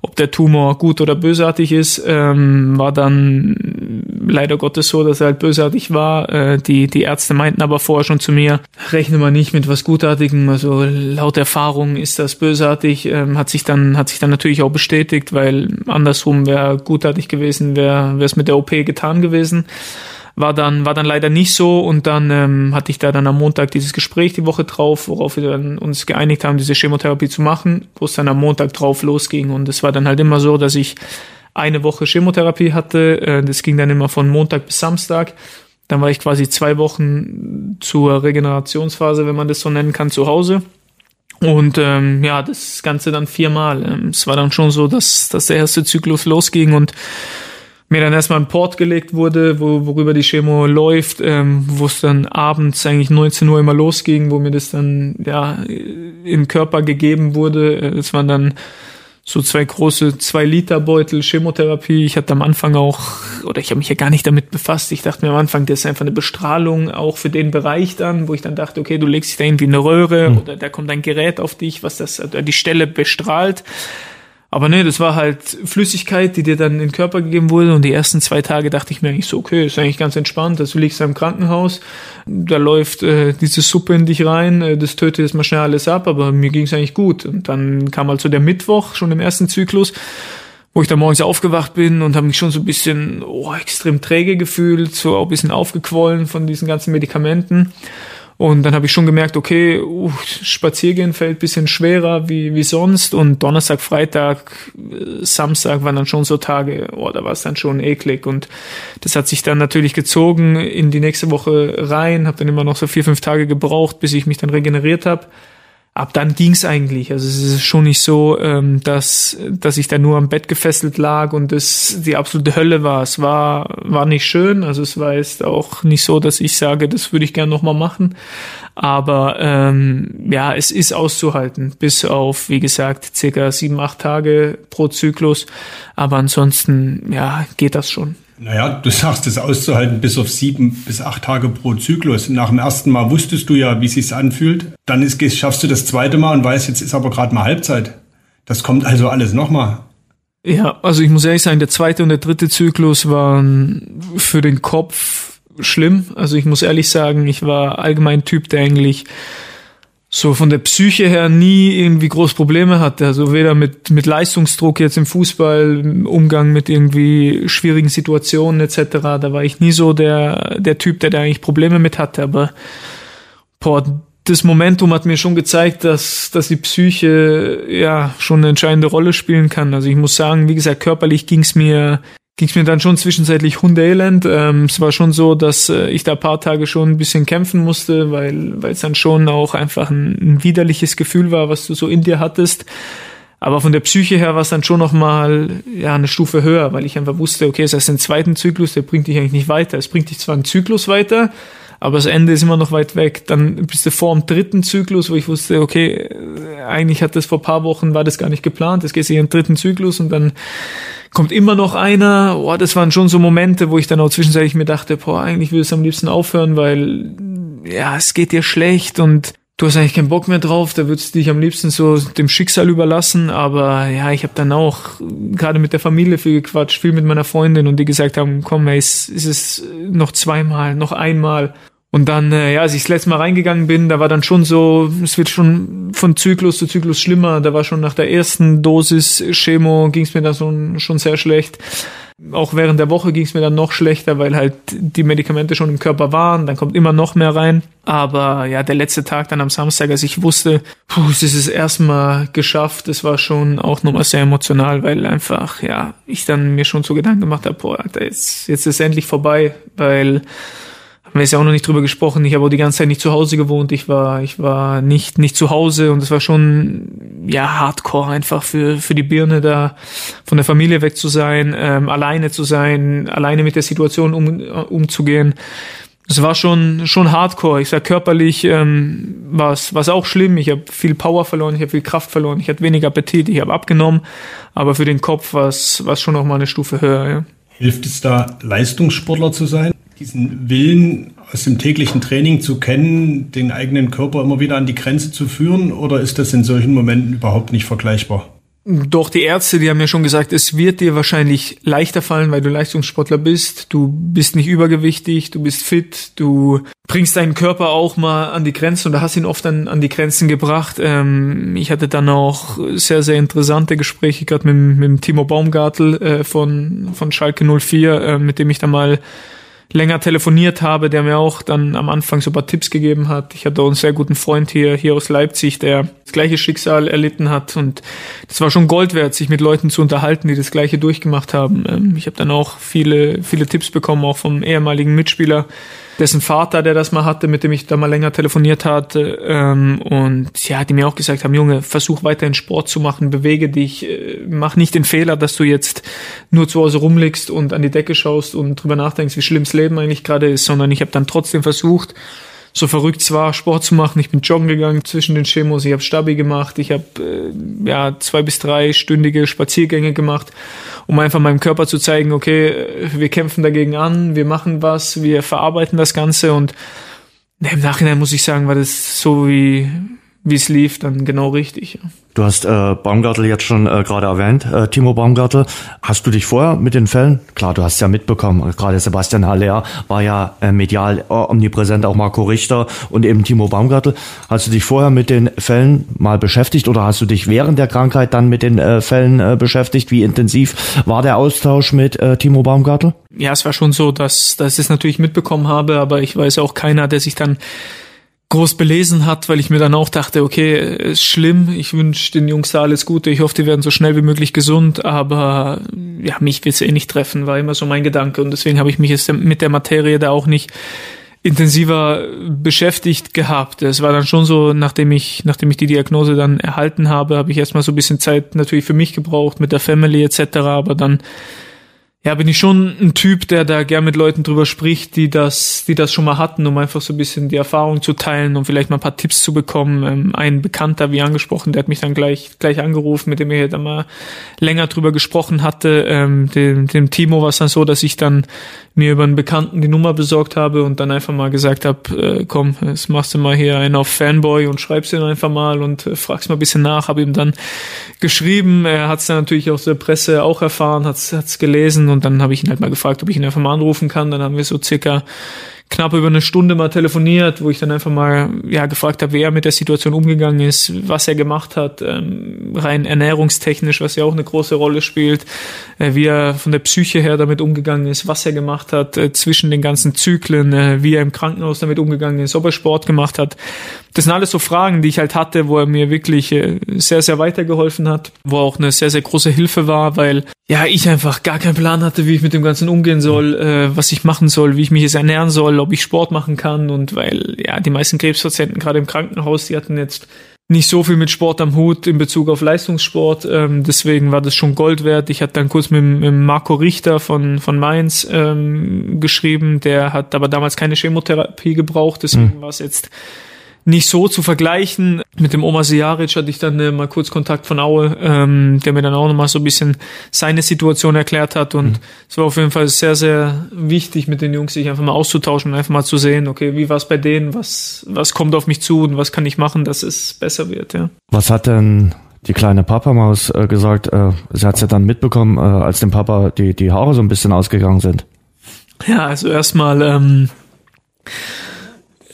ob der Tumor gut oder bösartig ist. Ähm, war dann leider Gottes so, dass er halt bösartig war. Äh, die, die Ärzte meinten aber vorher schon zu mir, rechne mal nicht mit was Gutartigem. Also laut Erfahrung ist das bösartig. Ähm, hat sich dann, hat sich dann natürlich auch bestätigt, weil andersrum wäre gutartig gewesen, wäre es mit der OP getan gewesen war dann war dann leider nicht so und dann ähm, hatte ich da dann am Montag dieses Gespräch die Woche drauf, worauf wir dann uns geeinigt haben, diese Chemotherapie zu machen, wo es dann am Montag drauf losging und es war dann halt immer so, dass ich eine Woche Chemotherapie hatte, äh, das ging dann immer von Montag bis Samstag. Dann war ich quasi zwei Wochen zur Regenerationsphase, wenn man das so nennen kann, zu Hause. Und ähm, ja, das Ganze dann viermal. Ähm, es war dann schon so, dass, dass der erste Zyklus losging und mir dann erstmal ein Port gelegt wurde, wo, worüber die Chemo läuft, ähm, wo es dann abends eigentlich 19 Uhr immer losging, wo mir das dann ja den Körper gegeben wurde. Es waren dann so zwei große zwei Liter Beutel Chemotherapie. Ich hatte am Anfang auch, oder ich habe mich ja gar nicht damit befasst. Ich dachte mir am Anfang, das ist einfach eine Bestrahlung auch für den Bereich dann, wo ich dann dachte, okay, du legst dich da irgendwie eine Röhre mhm. oder da kommt ein Gerät auf dich, was das die Stelle bestrahlt. Aber nee, das war halt Flüssigkeit, die dir dann in den Körper gegeben wurde. Und die ersten zwei Tage dachte ich mir eigentlich so, okay, ist eigentlich ganz entspannt. Also du liegst da im Krankenhaus, da läuft äh, diese Suppe in dich rein, äh, das tötet jetzt mal schnell alles ab, aber mir ging es eigentlich gut. Und dann kam halt so der Mittwoch, schon im ersten Zyklus, wo ich da morgens aufgewacht bin und habe mich schon so ein bisschen oh, extrem träge gefühlt, so ein bisschen aufgequollen von diesen ganzen Medikamenten. Und dann habe ich schon gemerkt, okay, uh, Spaziergehen fällt bisschen schwerer wie, wie sonst. Und Donnerstag, Freitag, äh, Samstag waren dann schon so Tage, oh, da war es dann schon eklig. Und das hat sich dann natürlich gezogen in die nächste Woche rein. Habe dann immer noch so vier, fünf Tage gebraucht, bis ich mich dann regeneriert habe ab dann ging's eigentlich. Also es ist schon nicht so, ähm, dass, dass ich da nur am Bett gefesselt lag und es die absolute Hölle war. Es war, war nicht schön. Also es war jetzt auch nicht so, dass ich sage, das würde ich gerne nochmal machen. Aber ähm, ja, es ist auszuhalten, bis auf, wie gesagt, circa sieben, acht Tage pro Zyklus. Aber ansonsten, ja, geht das schon. Naja, du sagst es auszuhalten bis auf sieben bis acht Tage pro Zyklus. Nach dem ersten Mal wusstest du ja, wie es sich anfühlt. Dann ist, schaffst du das zweite Mal und weißt, jetzt ist aber gerade mal Halbzeit. Das kommt also alles nochmal. Ja, also ich muss ehrlich sagen, der zweite und der dritte Zyklus waren für den Kopf schlimm. Also ich muss ehrlich sagen, ich war allgemein Typ, der eigentlich so von der Psyche her nie irgendwie groß Probleme hatte. Also weder mit, mit Leistungsdruck jetzt im Fußball, Umgang mit irgendwie schwierigen Situationen etc. Da war ich nie so der, der Typ, der da eigentlich Probleme mit hatte. Aber boah, das Momentum hat mir schon gezeigt, dass, dass die Psyche ja schon eine entscheidende Rolle spielen kann. Also ich muss sagen, wie gesagt, körperlich ging es mir ging es mir dann schon zwischenzeitlich Hundeelend. Ähm, es war schon so, dass äh, ich da paar Tage schon ein bisschen kämpfen musste, weil weil es dann schon auch einfach ein, ein widerliches Gefühl war, was du so in dir hattest. Aber von der Psyche her war es dann schon nochmal ja, eine Stufe höher, weil ich einfach wusste, okay, es ist ein zweiten Zyklus, der bringt dich eigentlich nicht weiter. Es bringt dich zwar einen Zyklus weiter, aber das Ende ist immer noch weit weg. Dann bist du vor dem dritten Zyklus, wo ich wusste, okay, eigentlich hat das vor paar Wochen, war das gar nicht geplant, es geht sich in den dritten Zyklus und dann kommt immer noch einer. Boah, das waren schon so Momente, wo ich dann auch zwischenzeitlich mir dachte, boah, eigentlich würde es am liebsten aufhören, weil ja, es geht dir schlecht und du hast eigentlich keinen Bock mehr drauf, da würdest du dich am liebsten so dem Schicksal überlassen, aber ja, ich habe dann auch gerade mit der Familie viel gequatscht, viel mit meiner Freundin und die gesagt haben, komm, ey, es ist es noch zweimal, noch einmal und dann, äh, ja, als ich das letzte Mal reingegangen bin, da war dann schon so, es wird schon von Zyklus zu Zyklus schlimmer. Da war schon nach der ersten Dosis Chemo ging es mir dann schon, schon sehr schlecht. Auch während der Woche ging es mir dann noch schlechter, weil halt die Medikamente schon im Körper waren. Dann kommt immer noch mehr rein. Aber ja, der letzte Tag dann am Samstag, als ich wusste, puh, es ist es erstmal geschafft, das war schon auch nochmal sehr emotional, weil einfach, ja, ich dann mir schon so Gedanken gemacht habe, boah, Alter, jetzt, jetzt ist endlich vorbei, weil haben wir jetzt ja auch noch nicht drüber gesprochen. Ich habe auch die ganze Zeit nicht zu Hause gewohnt. Ich war, ich war nicht, nicht zu Hause und es war schon, ja, hardcore einfach für, für die Birne da von der Familie weg zu sein, ähm, alleine zu sein, alleine mit der Situation um, umzugehen. Es war schon, schon hardcore. Ich sag körperlich ähm, war es auch schlimm. Ich habe viel Power verloren, ich habe viel Kraft verloren, ich hatte wenig Appetit, ich habe abgenommen. Aber für den Kopf war es schon noch mal eine Stufe höher. Ja. Hilft es da, Leistungssportler zu sein? Diesen Willen aus dem täglichen Training zu kennen, den eigenen Körper immer wieder an die Grenze zu führen? Oder ist das in solchen Momenten überhaupt nicht vergleichbar? Doch die Ärzte, die haben ja schon gesagt, es wird dir wahrscheinlich leichter fallen, weil du Leistungssportler bist. Du bist nicht übergewichtig, du bist fit, du bringst deinen Körper auch mal an die Grenzen und hast ihn oft an, an die Grenzen gebracht. Ähm, ich hatte dann auch sehr, sehr interessante Gespräche, gerade mit, mit Timo Baumgartel äh, von, von Schalke 04, äh, mit dem ich da mal länger telefoniert habe, der mir auch dann am Anfang so ein paar Tipps gegeben hat. Ich hatte auch einen sehr guten Freund hier, hier aus Leipzig, der das gleiche Schicksal erlitten hat und das war schon Gold wert, sich mit Leuten zu unterhalten, die das gleiche durchgemacht haben. Ähm, ich habe dann auch viele, viele Tipps bekommen, auch vom ehemaligen Mitspieler, dessen Vater, der das mal hatte, mit dem ich da mal länger telefoniert hatte. Ähm, und ja, die mir auch gesagt haben, Junge, versuch weiterhin Sport zu machen, bewege dich, äh, mach nicht den Fehler, dass du jetzt nur zu Hause rumliegst und an die Decke schaust und drüber nachdenkst, wie schlimm das Leben eigentlich gerade ist, sondern ich habe dann trotzdem versucht, so verrückt zwar Sport zu machen. Ich bin joggen gegangen zwischen den Chemos, ich habe Stabi gemacht, ich habe äh, ja zwei bis drei stündige Spaziergänge gemacht, um einfach meinem Körper zu zeigen, okay, wir kämpfen dagegen an, wir machen was, wir verarbeiten das Ganze. Und im Nachhinein muss ich sagen, war das so wie wie es lief, dann genau richtig. Ja. Du hast äh, Baumgartel jetzt schon äh, gerade erwähnt, äh, Timo Baumgartel. Hast du dich vorher mit den Fällen, klar, du hast ja mitbekommen, gerade Sebastian Haller war ja äh, medial äh, omnipräsent, auch Marco Richter und eben Timo Baumgartel. Hast du dich vorher mit den Fällen mal beschäftigt oder hast du dich während der Krankheit dann mit den äh, Fällen äh, beschäftigt? Wie intensiv war der Austausch mit äh, Timo Baumgartel? Ja, es war schon so, dass, dass ich es natürlich mitbekommen habe, aber ich weiß auch keiner, der sich dann groß belesen hat, weil ich mir dann auch dachte, okay, ist schlimm, ich wünsche den Jungs alles Gute, ich hoffe, die werden so schnell wie möglich gesund, aber ja, mich wird's eh nicht treffen, war immer so mein Gedanke und deswegen habe ich mich jetzt mit der Materie da auch nicht intensiver beschäftigt gehabt. Es war dann schon so, nachdem ich, nachdem ich die Diagnose dann erhalten habe, habe ich erstmal so ein bisschen Zeit natürlich für mich gebraucht, mit der Family etc., aber dann ja, bin ich schon ein Typ, der da gern mit Leuten drüber spricht, die das, die das schon mal hatten, um einfach so ein bisschen die Erfahrung zu teilen und vielleicht mal ein paar Tipps zu bekommen. Ähm, ein Bekannter, wie angesprochen, der hat mich dann gleich, gleich angerufen, mit dem ich dann mal länger drüber gesprochen hatte. Ähm, dem, dem Timo war es dann so, dass ich dann mir über einen Bekannten die Nummer besorgt habe und dann einfach mal gesagt habe, äh, komm, jetzt machst du mal hier einen auf Fanboy und schreibst ihn einfach mal und äh, fragst mal ein bisschen nach. Habe ihm dann geschrieben, er hat es dann natürlich aus der Presse auch erfahren, hat es gelesen und dann habe ich ihn halt mal gefragt, ob ich ihn einfach mal anrufen kann. Dann haben wir so circa knapp über eine Stunde mal telefoniert, wo ich dann einfach mal ja gefragt habe, wie er mit der Situation umgegangen ist, was er gemacht hat, ähm, rein ernährungstechnisch, was ja auch eine große Rolle spielt, äh, wie er von der Psyche her damit umgegangen ist, was er gemacht hat äh, zwischen den ganzen Zyklen, äh, wie er im Krankenhaus damit umgegangen ist, ob er Sport gemacht hat. Das sind alles so Fragen, die ich halt hatte, wo er mir wirklich äh, sehr, sehr weitergeholfen hat, wo auch eine sehr, sehr große Hilfe war, weil ja, ich einfach gar keinen Plan hatte, wie ich mit dem Ganzen umgehen soll, äh, was ich machen soll, wie ich mich jetzt ernähren soll, ob ich Sport machen kann und weil ja die meisten Krebspatienten gerade im Krankenhaus, die hatten jetzt nicht so viel mit Sport am Hut in Bezug auf Leistungssport. Ähm, deswegen war das schon Gold wert. Ich hatte dann kurz mit, mit Marco Richter von, von Mainz ähm, geschrieben. Der hat aber damals keine Chemotherapie gebraucht. Deswegen mhm. war es jetzt nicht so zu vergleichen. Mit dem Oma Sejaric hatte ich dann äh, mal kurz Kontakt von Aue, ähm, der mir dann auch nochmal so ein bisschen seine Situation erklärt hat. Und mhm. es war auf jeden Fall sehr, sehr wichtig, mit den Jungs sich einfach mal auszutauschen und einfach mal zu sehen, okay, wie war es bei denen, was, was kommt auf mich zu und was kann ich machen, dass es besser wird, ja. Was hat denn die kleine Papamaus äh, gesagt, äh, sie hat es ja dann mitbekommen, äh, als dem Papa die, die Haare so ein bisschen ausgegangen sind. Ja, also erstmal ähm,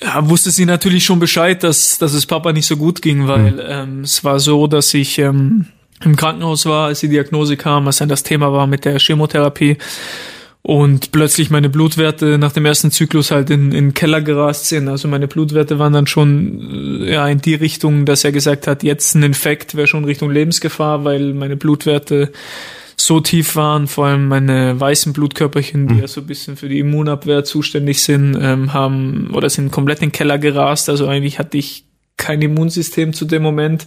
ja, wusste sie natürlich schon Bescheid, dass, dass es Papa nicht so gut ging, weil mhm. ähm, es war so, dass ich ähm, im Krankenhaus war, als die Diagnose kam, was dann das Thema war mit der Chemotherapie und plötzlich meine Blutwerte nach dem ersten Zyklus halt in, in den Keller gerast sind. Also meine Blutwerte waren dann schon äh, ja in die Richtung, dass er gesagt hat, jetzt ein Infekt wäre schon Richtung Lebensgefahr, weil meine Blutwerte so tief waren, vor allem meine weißen Blutkörperchen, die mhm. ja so ein bisschen für die Immunabwehr zuständig sind, ähm, haben oder sind komplett in den Keller gerast. Also eigentlich hatte ich kein Immunsystem zu dem Moment.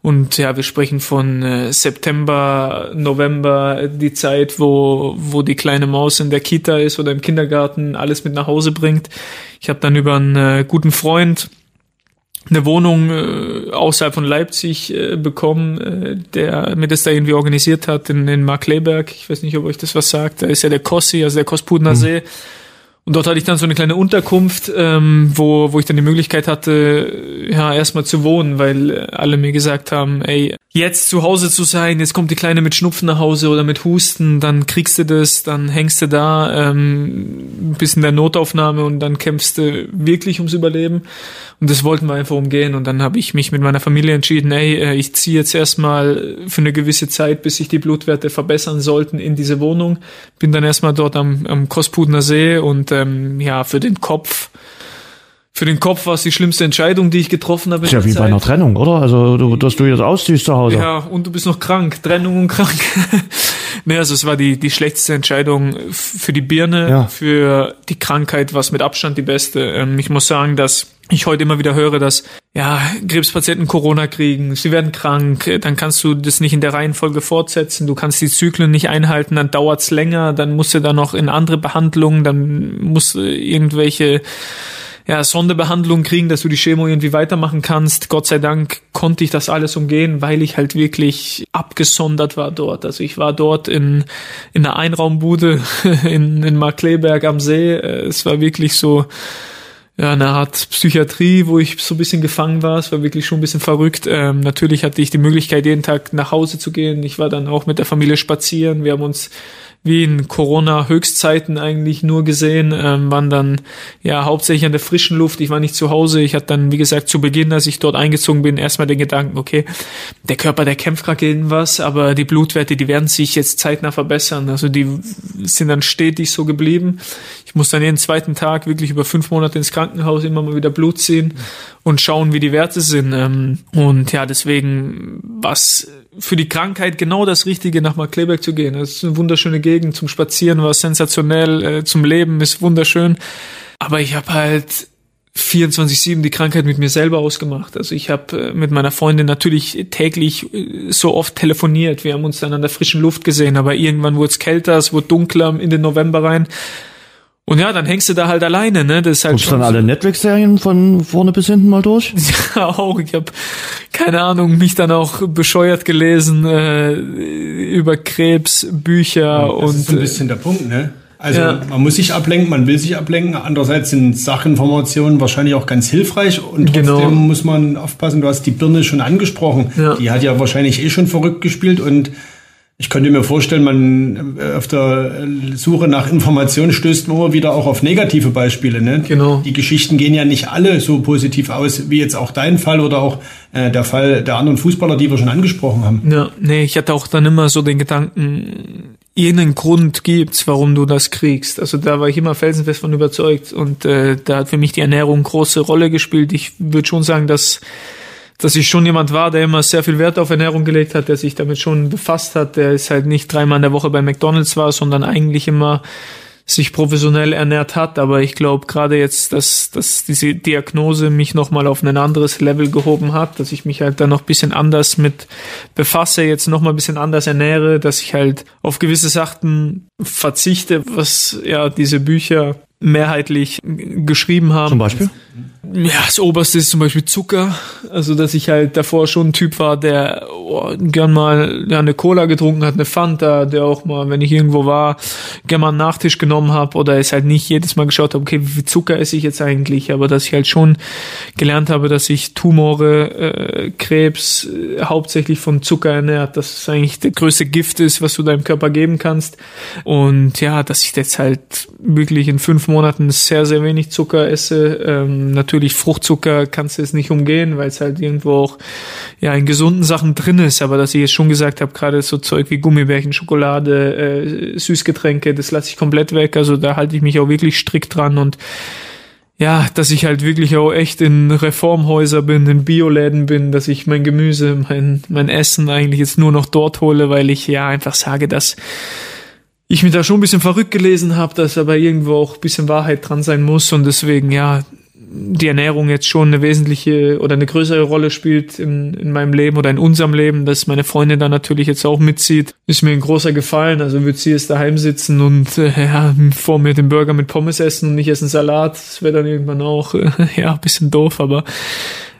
Und ja, wir sprechen von äh, September, November, die Zeit, wo, wo die kleine Maus in der Kita ist oder im Kindergarten alles mit nach Hause bringt. Ich habe dann über einen äh, guten Freund eine Wohnung äh, außerhalb von Leipzig äh, bekommen, äh, der mir das da irgendwie organisiert hat in, in Markleberg. Ich weiß nicht, ob euch das was sagt. Da ist ja der Kossi, also der Kospudner mhm. See. Und dort hatte ich dann so eine kleine Unterkunft, ähm, wo, wo ich dann die Möglichkeit hatte, ja, erstmal zu wohnen, weil alle mir gesagt haben, ey, jetzt zu Hause zu sein, jetzt kommt die Kleine mit Schnupfen nach Hause oder mit Husten, dann kriegst du das, dann hängst du da, ähm, bist in der Notaufnahme und dann kämpfst du wirklich ums Überleben. Und das wollten wir einfach umgehen. Und dann habe ich mich mit meiner Familie entschieden, ey, äh, ich ziehe jetzt erstmal für eine gewisse Zeit, bis sich die Blutwerte verbessern sollten, in diese Wohnung. Bin dann erstmal dort am, am Kospudner See und ähm, ja, für den Kopf für den Kopf war es die schlimmste Entscheidung, die ich getroffen habe. Ist ja wie Zeit. bei einer Trennung, oder? Also, du, dass du jetzt ausziehst zu Hause. Ja, und du bist noch krank. Trennung und krank. nee, also es war die, die schlechteste Entscheidung für die Birne, ja. für die Krankheit, was mit Abstand die beste. Ähm, ich muss sagen, dass ich heute immer wieder höre, dass ja Krebspatienten Corona kriegen, sie werden krank, dann kannst du das nicht in der Reihenfolge fortsetzen, du kannst die Zyklen nicht einhalten, dann dauert's länger, dann musst du da noch in andere Behandlungen, dann musst du irgendwelche ja, Sonderbehandlung kriegen, dass du die Chemo irgendwie weitermachen kannst. Gott sei Dank konnte ich das alles umgehen, weil ich halt wirklich abgesondert war dort. Also ich war dort in, in einer Einraumbude in, in Markleberg am See. Es war wirklich so, ja, eine Art Psychiatrie, wo ich so ein bisschen gefangen war. Es war wirklich schon ein bisschen verrückt. Ähm, natürlich hatte ich die Möglichkeit, jeden Tag nach Hause zu gehen. Ich war dann auch mit der Familie spazieren. Wir haben uns wie in Corona-Höchstzeiten eigentlich nur gesehen, ähm, waren dann ja hauptsächlich an der frischen Luft. Ich war nicht zu Hause. Ich hatte dann, wie gesagt, zu Beginn, als ich dort eingezogen bin, erstmal den Gedanken, okay, der Körper, der kämpft gerade gegen was, aber die Blutwerte, die werden sich jetzt zeitnah verbessern. Also die sind dann stetig so geblieben. Ich muss dann jeden zweiten Tag wirklich über fünf Monate ins Krankenhaus immer mal wieder Blut ziehen und schauen, wie die Werte sind. Ähm, und ja, deswegen, was für die Krankheit genau das Richtige, nach Markleberg zu gehen. Das ist eine wunderschöne Gegend zum Spazieren, war sensationell, äh, zum Leben ist wunderschön. Aber ich habe halt 24-7 die Krankheit mit mir selber ausgemacht. Also ich habe äh, mit meiner Freundin natürlich täglich äh, so oft telefoniert. Wir haben uns dann an der frischen Luft gesehen, aber irgendwann wurde es kälter, es wurde dunkler in den November rein. Und ja, dann hängst du da halt alleine, ne? Das ist halt Guckst schon dann alle Netflix-Serien von vorne bis hinten mal durch? Ja, auch. Ich habe keine Ahnung, mich dann auch bescheuert gelesen äh, über Krebs, Bücher ja, das und. Das ist ein bisschen der Punkt, ne? Also ja. man muss sich ablenken, man will sich ablenken. Andererseits sind Sachinformationen wahrscheinlich auch ganz hilfreich und trotzdem genau. muss man aufpassen. Du hast die Birne schon angesprochen. Ja. Die hat ja wahrscheinlich eh schon verrückt gespielt und ich könnte mir vorstellen, man äh, auf der Suche nach Informationen stößt man immer wieder auch auf negative Beispiele. Ne? Genau. Die Geschichten gehen ja nicht alle so positiv aus, wie jetzt auch dein Fall oder auch äh, der Fall der anderen Fußballer, die wir schon angesprochen haben. Ja, nee, ich hatte auch dann immer so den Gedanken, irgendeinen Grund gibt's, warum du das kriegst. Also da war ich immer felsenfest von überzeugt und äh, da hat für mich die Ernährung große Rolle gespielt. Ich würde schon sagen, dass dass ich schon jemand war, der immer sehr viel Wert auf Ernährung gelegt hat, der sich damit schon befasst hat, der ist halt nicht dreimal in der Woche bei McDonalds war, sondern eigentlich immer sich professionell ernährt hat. Aber ich glaube gerade jetzt, dass, dass diese Diagnose mich nochmal auf ein anderes Level gehoben hat, dass ich mich halt da noch bisschen anders mit befasse, jetzt nochmal ein bisschen anders ernähre, dass ich halt auf gewisse Sachen verzichte, was ja diese Bücher mehrheitlich geschrieben haben. Zum Beispiel? Ja, das oberste ist zum Beispiel Zucker. Also, dass ich halt davor schon ein Typ war, der oh, gern mal ja, eine Cola getrunken hat, eine Fanta, der auch mal, wenn ich irgendwo war, gern mal einen Nachtisch genommen habe oder es halt nicht jedes Mal geschaut habe, okay, wie viel Zucker esse ich jetzt eigentlich, aber dass ich halt schon gelernt habe, dass ich Tumore, äh, Krebs äh, hauptsächlich von Zucker ernährt, dass es eigentlich der größte Gift ist, was du deinem Körper geben kannst. Und ja, dass ich jetzt halt wirklich in fünf Monaten sehr, sehr wenig Zucker esse. Ähm, natürlich Fruchtzucker kannst du es nicht umgehen, weil es halt irgendwo auch ja in gesunden Sachen drin ist. Aber dass ich jetzt schon gesagt habe, gerade so Zeug wie Gummibärchen, Schokolade, äh, Süßgetränke, das lasse ich komplett weg. Also da halte ich mich auch wirklich strikt dran und ja, dass ich halt wirklich auch echt in Reformhäuser bin, in Bioläden bin, dass ich mein Gemüse, mein, mein Essen eigentlich jetzt nur noch dort hole, weil ich ja einfach sage, dass ich mich da schon ein bisschen verrückt gelesen habe, dass aber irgendwo auch ein bisschen Wahrheit dran sein muss und deswegen, ja, die Ernährung jetzt schon eine wesentliche oder eine größere Rolle spielt in, in meinem Leben oder in unserem Leben, dass meine Freundin da natürlich jetzt auch mitzieht, ist mir ein großer Gefallen. Also wird sie jetzt daheim sitzen und äh, ja, vor mir den Burger mit Pommes essen und ich esse einen Salat. Das wäre dann irgendwann auch äh, ja ein bisschen doof, aber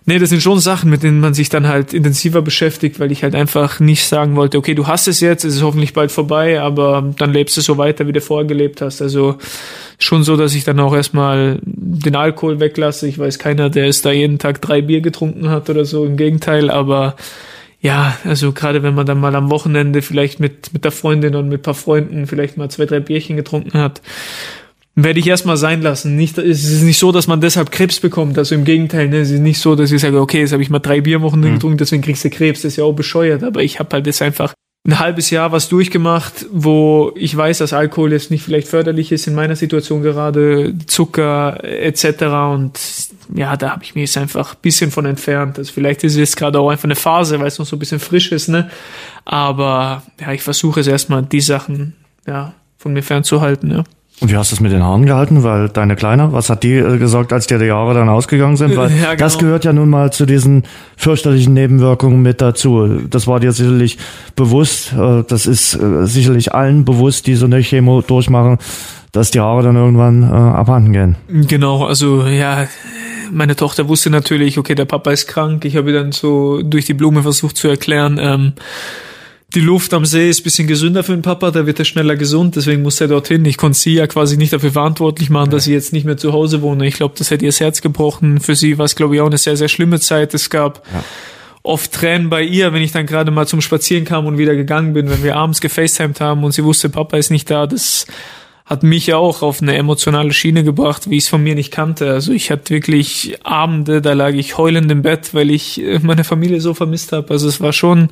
Nee, das sind schon Sachen, mit denen man sich dann halt intensiver beschäftigt, weil ich halt einfach nicht sagen wollte, okay, du hast es jetzt, es ist hoffentlich bald vorbei, aber dann lebst du so weiter, wie du vorher gelebt hast. Also schon so, dass ich dann auch erstmal den Alkohol weglasse. Ich weiß keiner, der es da jeden Tag drei Bier getrunken hat oder so, im Gegenteil, aber ja, also gerade wenn man dann mal am Wochenende vielleicht mit, mit der Freundin und mit paar Freunden vielleicht mal zwei, drei Bierchen getrunken hat, werde ich erstmal sein lassen. Nicht, es ist nicht so, dass man deshalb Krebs bekommt. Also im Gegenteil, ne? es ist nicht so, dass ich sage, okay, jetzt habe ich mal drei Bierwochen mhm. getrunken, deswegen kriegst du Krebs. Das ist ja auch bescheuert. Aber ich habe halt das einfach ein halbes Jahr was durchgemacht, wo ich weiß, dass Alkohol jetzt nicht vielleicht förderlich ist in meiner Situation gerade, Zucker etc. Und ja, da habe ich mich jetzt einfach ein bisschen von entfernt. Also vielleicht ist es jetzt gerade auch einfach eine Phase, weil es noch so ein bisschen frisch ist, ne? Aber ja, ich versuche es erstmal, die Sachen ja, von mir fernzuhalten, ja. Und wie hast du es mit den Haaren gehalten? Weil deine Kleine, was hat die äh, gesagt, als dir die Jahre dann ausgegangen sind? Weil ja, genau. das gehört ja nun mal zu diesen fürchterlichen Nebenwirkungen mit dazu. Das war dir sicherlich bewusst. Äh, das ist äh, sicherlich allen bewusst, die so eine Chemo durchmachen, dass die Haare dann irgendwann abhanden gehen. Genau, also ja, meine Tochter wusste natürlich, okay, der Papa ist krank. Ich habe dann so durch die Blume versucht zu erklären, ähm, die Luft am See ist ein bisschen gesünder für den Papa, da wird er schneller gesund, deswegen muss er dorthin. Ich konnte sie ja quasi nicht dafür verantwortlich machen, dass sie jetzt nicht mehr zu Hause wohne. Ich glaube, das hätte ihr das Herz gebrochen. Für sie war es, glaube ich, auch eine sehr, sehr schlimme Zeit. Es gab ja. oft Tränen bei ihr, wenn ich dann gerade mal zum Spazieren kam und wieder gegangen bin, wenn wir abends gefacetimed haben und sie wusste, Papa ist nicht da. Das hat mich auch auf eine emotionale Schiene gebracht, wie ich es von mir nicht kannte. Also ich hatte wirklich Abende, da lag ich heulend im Bett, weil ich meine Familie so vermisst habe. Also es war schon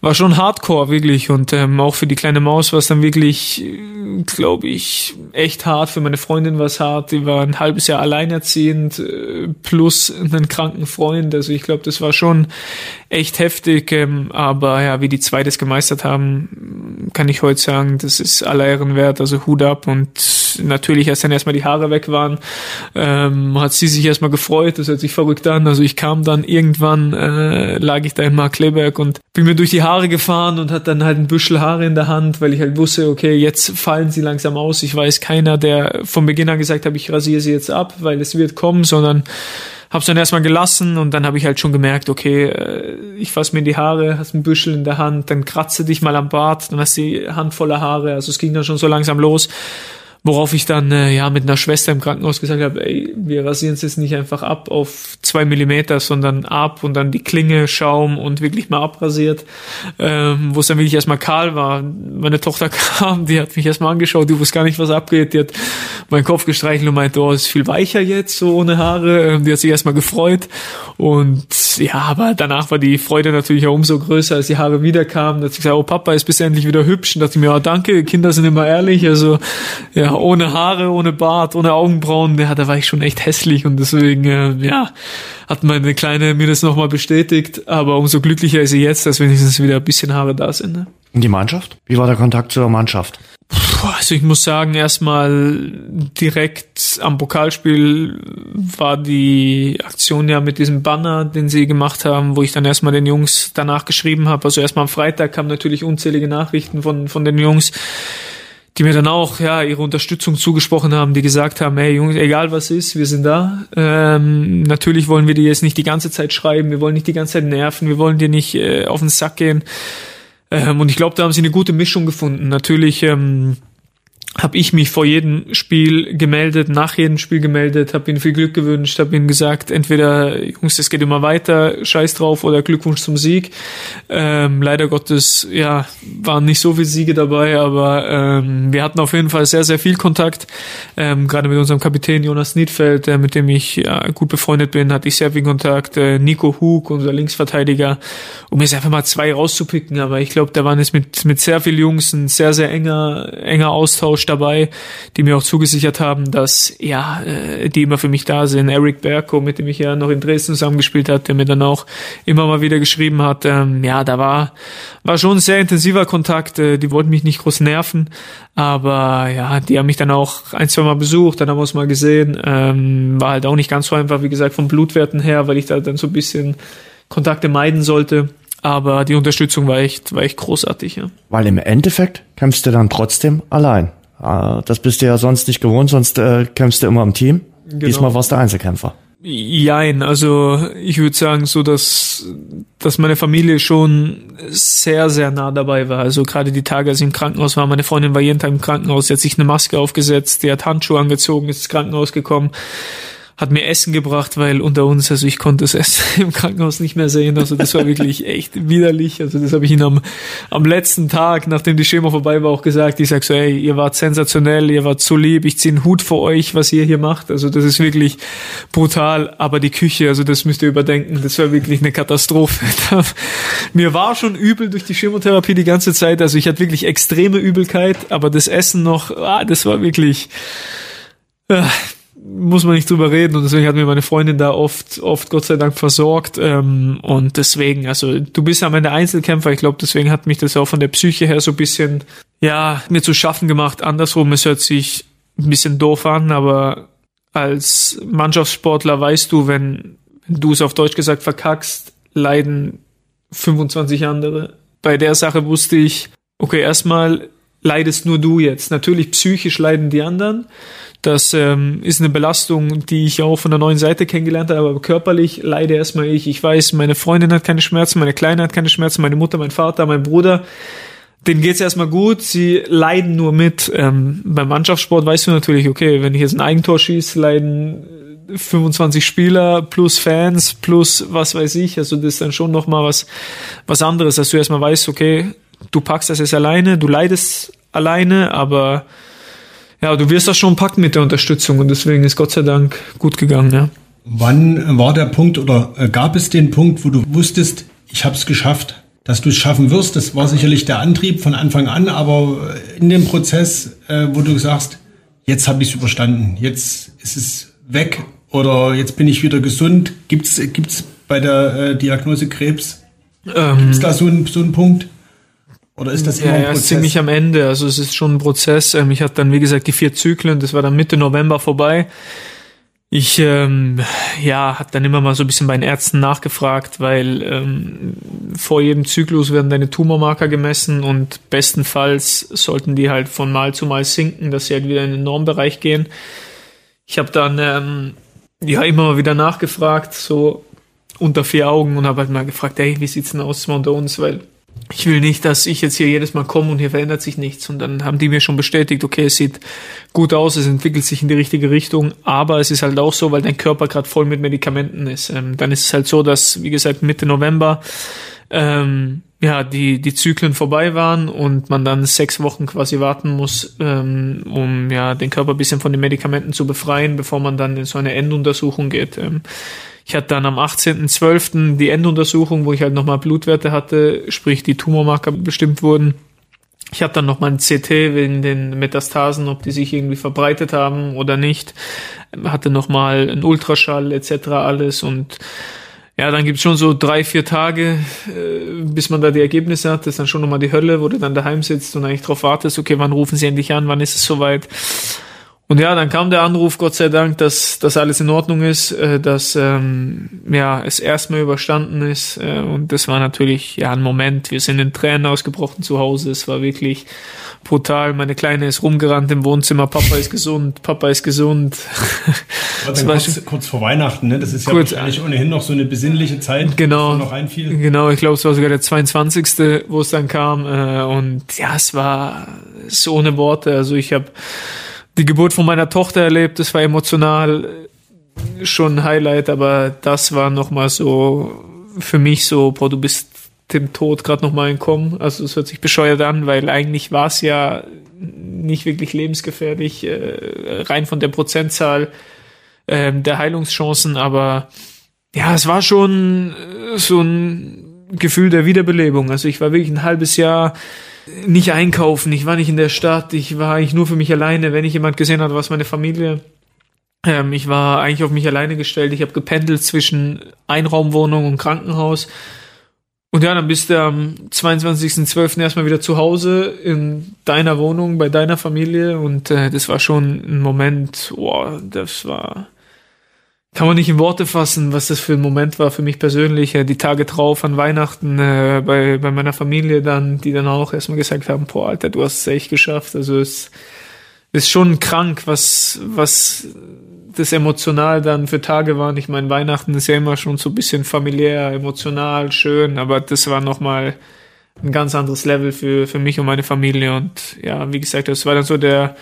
war schon hardcore, wirklich. Und ähm, auch für die kleine Maus war es dann wirklich, glaube ich, echt hart. Für meine Freundin war es hart. Die war ein halbes Jahr alleinerziehend, äh, plus einen kranken Freund. Also ich glaube, das war schon echt heftig. Ähm, aber ja, wie die zwei das gemeistert haben, kann ich heute sagen, das ist aller Ehren wert. Also Hut ab. Und natürlich, als dann erstmal die Haare weg waren, ähm, hat sie sich erstmal gefreut. Das hört sich verrückt an. Also ich kam dann irgendwann, äh, lag ich da in Mark Kleberg und bin mir durch die Haare gefahren und hat dann halt ein Büschel Haare in der Hand, weil ich halt wusste, okay, jetzt fallen sie langsam aus. Ich weiß keiner, der von Beginn an gesagt hat, ich rasiere sie jetzt ab, weil es wird kommen, sondern hab's dann erstmal gelassen und dann habe ich halt schon gemerkt, okay, äh, ich fass mir in die Haare, hast ein Büschel in der Hand, dann kratze dich mal am Bart, dann hast du die Hand voller Haare, also es ging dann schon so langsam los. Worauf ich dann äh, ja mit einer Schwester im Krankenhaus gesagt habe, ey, wir rasieren es jetzt nicht einfach ab auf zwei Millimeter, sondern ab und dann die Klinge, Schaum und wirklich mal abrasiert. Ähm, wo es dann wirklich erstmal kahl war. Meine Tochter kam, die hat mich erstmal angeschaut, die wusste gar nicht, was abgeht. Die hat meinen Kopf gestreichelt und meinte, oh, ist viel weicher jetzt, so ohne Haare. Ähm, die hat sich erstmal gefreut. Und ja, aber danach war die Freude natürlich auch umso größer, als die Haare wiederkamen. Da hat sie gesagt, oh Papa, ist bis endlich wieder hübsch. Und dachte ich mir, oh, danke, Kinder sind immer ehrlich. Also ja, ja, ohne Haare, ohne Bart, ohne Augenbrauen, ja, da war ich schon echt hässlich und deswegen, äh, ja, hat meine Kleine mir das nochmal bestätigt, aber umso glücklicher ist sie jetzt, dass wenigstens wieder ein bisschen Haare da sind. Ne? Und die Mannschaft? Wie war der Kontakt zur Mannschaft? Also ich muss sagen, erstmal direkt am Pokalspiel war die Aktion ja mit diesem Banner, den sie gemacht haben, wo ich dann erstmal den Jungs danach geschrieben habe. Also erstmal am Freitag kamen natürlich unzählige Nachrichten von, von den Jungs die mir dann auch ja ihre Unterstützung zugesprochen haben, die gesagt haben, hey Jungs, egal was ist, wir sind da. Ähm, natürlich wollen wir dir jetzt nicht die ganze Zeit schreiben, wir wollen nicht die ganze Zeit nerven, wir wollen dir nicht äh, auf den Sack gehen. Ähm, und ich glaube, da haben sie eine gute Mischung gefunden. Natürlich ähm, habe ich mich vor jedem Spiel gemeldet, nach jedem Spiel gemeldet, habe ihnen viel Glück gewünscht, habe ihnen gesagt, entweder Jungs, es geht immer weiter, scheiß drauf oder Glückwunsch zum Sieg. Ähm, leider Gottes, ja, waren nicht so viele Siege dabei, aber ähm, wir hatten auf jeden Fall sehr, sehr viel Kontakt. Ähm, Gerade mit unserem Kapitän Jonas Niedfeld, äh, mit dem ich ja, gut befreundet bin, hatte ich sehr viel Kontakt. Äh, Nico Hug, unser Linksverteidiger, um jetzt einfach mal zwei rauszupicken, aber ich glaube, da waren es mit, mit sehr vielen Jungs ein sehr, sehr enger, enger Austausch dabei, die mir auch zugesichert haben, dass ja, äh, die immer für mich da sind. Eric Berko, mit dem ich ja noch in Dresden zusammengespielt hat, der mir dann auch immer mal wieder geschrieben hat. Ähm, ja, da war war schon ein sehr intensiver Kontakt. Äh, die wollten mich nicht groß nerven, aber ja, die haben mich dann auch ein, zwei Mal besucht, dann haben wir uns mal gesehen. Ähm, war halt auch nicht ganz so einfach, wie gesagt, vom Blutwerten her, weil ich da dann so ein bisschen Kontakte meiden sollte. Aber die Unterstützung war echt, war echt großartig, ja. Weil im Endeffekt kämpfst du dann trotzdem allein. Ah, das bist du ja sonst nicht gewohnt, sonst äh, kämpfst du immer im Team. Genau. Diesmal warst du Einzelkämpfer. Jein, also ich würde sagen so, dass, dass meine Familie schon sehr, sehr nah dabei war. Also gerade die Tage, als ich im Krankenhaus war, meine Freundin war jeden Tag im Krankenhaus, sie hat sich eine Maske aufgesetzt, die hat Handschuhe angezogen, ist ins Krankenhaus gekommen hat mir Essen gebracht, weil unter uns, also ich konnte das Essen im Krankenhaus nicht mehr sehen. Also das war wirklich echt widerlich. Also das habe ich Ihnen am, am letzten Tag, nachdem die Chemo vorbei war, auch gesagt. Ich sag so, ey, ihr wart sensationell, ihr wart so lieb, ich ziehe einen Hut vor euch, was ihr hier macht. Also das ist wirklich brutal. Aber die Küche, also das müsst ihr überdenken, das war wirklich eine Katastrophe. mir war schon übel durch die Chemotherapie die ganze Zeit. Also ich hatte wirklich extreme Übelkeit, aber das Essen noch, ah, das war wirklich. Äh, muss man nicht drüber reden und deswegen hat mir meine Freundin da oft, oft Gott sei Dank versorgt ähm, und deswegen, also du bist am Ende Einzelkämpfer, ich glaube, deswegen hat mich das auch von der Psyche her so ein bisschen, ja, mir zu schaffen gemacht. Andersrum, es hört sich ein bisschen doof an, aber als Mannschaftssportler weißt du, wenn, wenn du es auf Deutsch gesagt verkackst, leiden 25 andere. Bei der Sache wusste ich, okay, erstmal leidest nur du jetzt. Natürlich psychisch leiden die anderen. Das ähm, ist eine Belastung, die ich auch von der neuen Seite kennengelernt habe, aber körperlich leide erstmal ich. Ich weiß, meine Freundin hat keine Schmerzen, meine Kleine hat keine Schmerzen, meine Mutter, mein Vater, mein Bruder. Denen geht's erstmal gut, sie leiden nur mit. Ähm, beim Mannschaftssport weißt du natürlich, okay, wenn ich jetzt ein Eigentor schieße, leiden 25 Spieler plus Fans plus was weiß ich. Also das ist dann schon nochmal was, was anderes, dass du erstmal weißt, okay, du packst das jetzt alleine, du leidest alleine, aber ja, du wirst das schon packen mit der Unterstützung und deswegen ist Gott sei Dank gut gegangen, ja. Wann war der Punkt oder äh, gab es den Punkt, wo du wusstest, ich habe es geschafft, dass du es schaffen wirst? Das war sicherlich der Antrieb von Anfang an, aber in dem Prozess, äh, wo du sagst, jetzt habe ich es überstanden, jetzt ist es weg oder jetzt bin ich wieder gesund. Gibt's gibt's bei der äh, Diagnose Krebs ähm, gibt's da so einen so einen Punkt? Oder ist das immer ja, ein Prozess? Ja, ziemlich am Ende. Also es ist schon ein Prozess. Ähm, ich hatte dann, wie gesagt, die vier Zyklen. Das war dann Mitte November vorbei. Ich ähm, ja, habe dann immer mal so ein bisschen bei den Ärzten nachgefragt, weil ähm, vor jedem Zyklus werden deine Tumormarker gemessen und bestenfalls sollten die halt von Mal zu Mal sinken, dass sie halt wieder in den Normbereich gehen. Ich habe dann ähm, ja immer mal wieder nachgefragt, so unter vier Augen und habe halt mal gefragt, hey, wie sieht's denn aus unter uns, weil ich will nicht, dass ich jetzt hier jedes Mal komme und hier verändert sich nichts. Und dann haben die mir schon bestätigt, okay, es sieht gut aus, es entwickelt sich in die richtige Richtung, aber es ist halt auch so, weil dein Körper gerade voll mit Medikamenten ist. Ähm, dann ist es halt so, dass, wie gesagt, Mitte November ähm, ja, die, die Zyklen vorbei waren und man dann sechs Wochen quasi warten muss, ähm, um ja den Körper bisschen von den Medikamenten zu befreien, bevor man dann in so eine Enduntersuchung geht. Ähm, ich hatte dann am 18.12. die Enduntersuchung, wo ich halt nochmal Blutwerte hatte, sprich die Tumormarker bestimmt wurden. Ich hatte dann nochmal ein CT wegen den Metastasen, ob die sich irgendwie verbreitet haben oder nicht. Hatte nochmal ein Ultraschall etc. alles und ja, dann gibt's schon so drei, vier Tage, äh, bis man da die Ergebnisse hat. Das ist dann schon nochmal die Hölle, wo du dann daheim sitzt und eigentlich drauf wartest, okay, wann rufen sie endlich an, wann ist es soweit? Und ja, dann kam der Anruf, Gott sei Dank, dass, dass alles in Ordnung ist, äh, dass ähm, ja, es erstmal überstanden ist. Äh, und das war natürlich ja ein Moment. Wir sind in Tränen ausgebrochen zu Hause. Es war wirklich brutal. Meine Kleine ist rumgerannt im Wohnzimmer. Papa ist gesund, Papa ist gesund. das war kurz, kurz, vor Weihnachten, ne? Das ist ja kurz, wahrscheinlich ohnehin noch so eine besinnliche Zeit. Genau. Noch einfiel. Genau, ich glaube, es war sogar der 22., wo es dann kam. Äh, und ja, es war so ohne Worte. Also ich habe die Geburt von meiner Tochter erlebt. Das war emotional schon ein Highlight, aber das war nochmal so für mich so, boah, du bist dem Tod gerade nochmal entkommen. Also es hört sich bescheuert an, weil eigentlich war es ja nicht wirklich lebensgefährlich, äh, rein von der Prozentzahl äh, der Heilungschancen, aber ja, es war schon so ein Gefühl der Wiederbelebung. Also ich war wirklich ein halbes Jahr nicht einkaufen, ich war nicht in der Stadt, ich war eigentlich nur für mich alleine. Wenn ich jemand gesehen hat, was meine Familie. Ähm, ich war eigentlich auf mich alleine gestellt. Ich habe gependelt zwischen Einraumwohnung und Krankenhaus. Und ja, dann bist du am 22.12. erstmal wieder zu Hause in deiner Wohnung, bei deiner Familie. Und äh, das war schon ein Moment, boah, das war kann man nicht in Worte fassen, was das für ein Moment war für mich persönlich. Die Tage drauf an Weihnachten äh, bei, bei meiner Familie dann, die dann auch erstmal gesagt haben, boah, Alter, du hast es echt geschafft. Also es ist schon krank, was, was das emotional dann für Tage waren. Ich meine, Weihnachten ist ja immer schon so ein bisschen familiär, emotional, schön, aber das war nochmal ein ganz anderes Level für, für mich und meine Familie. Und ja, wie gesagt, das war dann so der,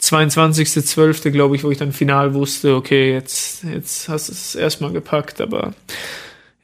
22.12., glaube ich, wo ich dann final wusste, okay, jetzt, jetzt hast du es erstmal gepackt, aber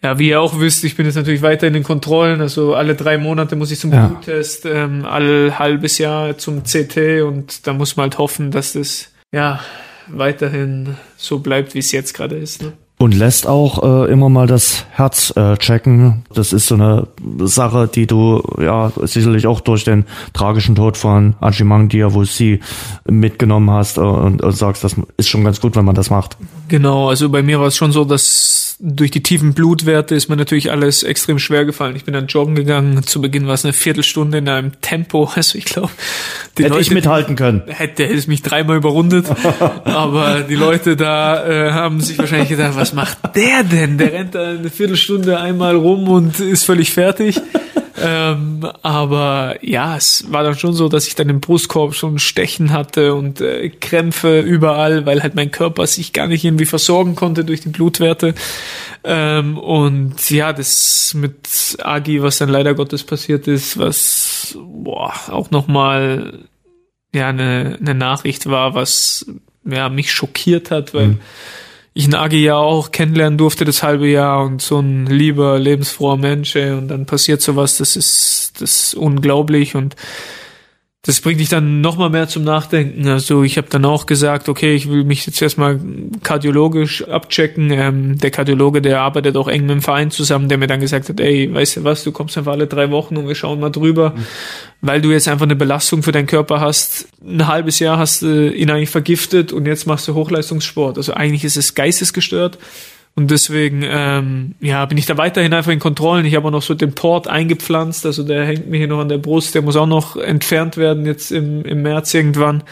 ja, wie ihr auch wisst, ich bin jetzt natürlich weiter in den Kontrollen, also alle drei Monate muss ich zum ja. Bluttest, ähm, alle halbes Jahr zum CT und da muss man halt hoffen, dass das ja weiterhin so bleibt, wie es jetzt gerade ist. Ne? Und lässt auch äh, immer mal das Herz äh, checken. Das ist so eine Sache, die du ja sicherlich auch durch den tragischen Tod von Ajimang Diawusi mitgenommen hast äh, und, und sagst, das ist schon ganz gut, wenn man das macht. Genau, also bei mir war es schon so, dass durch die tiefen Blutwerte ist mir natürlich alles extrem schwer gefallen. Ich bin dann joggen gegangen. Zu Beginn war es eine Viertelstunde in einem Tempo. Also ich glaube, hätte Leute, ich mithalten können. Hätte, hätte es mich dreimal überrundet. Aber die Leute da äh, haben sich wahrscheinlich gedacht, was macht der denn? Der rennt da eine Viertelstunde einmal rum und ist völlig fertig ähm, aber ja, es war dann schon so, dass ich dann im Brustkorb schon Stechen hatte und äh, Krämpfe überall, weil halt mein Körper sich gar nicht irgendwie versorgen konnte durch die Blutwerte. Ähm, und ja, das mit Agi, was dann leider Gottes passiert ist, was boah, auch nochmal ja eine, eine Nachricht war, was ja mich schockiert hat, weil mhm ich Nagi ja auch kennenlernen durfte das halbe Jahr und so ein lieber, lebensfroher Mensch, ey, und dann passiert sowas, das ist, das ist unglaublich. Und das bringt dich dann nochmal mehr zum Nachdenken. Also ich habe dann auch gesagt, okay, ich will mich jetzt erstmal kardiologisch abchecken. Ähm, der Kardiologe, der arbeitet auch eng mit dem Verein zusammen, der mir dann gesagt hat, ey, weißt du was, du kommst einfach alle drei Wochen und wir schauen mal drüber, mhm. weil du jetzt einfach eine Belastung für deinen Körper hast. Ein halbes Jahr hast du ihn eigentlich vergiftet und jetzt machst du Hochleistungssport. Also eigentlich ist es geistesgestört. Und deswegen, ähm, ja, bin ich da weiterhin einfach in Kontrollen. Ich habe auch noch so den Port eingepflanzt, also der hängt mir hier noch an der Brust, der muss auch noch entfernt werden jetzt im, im März irgendwann.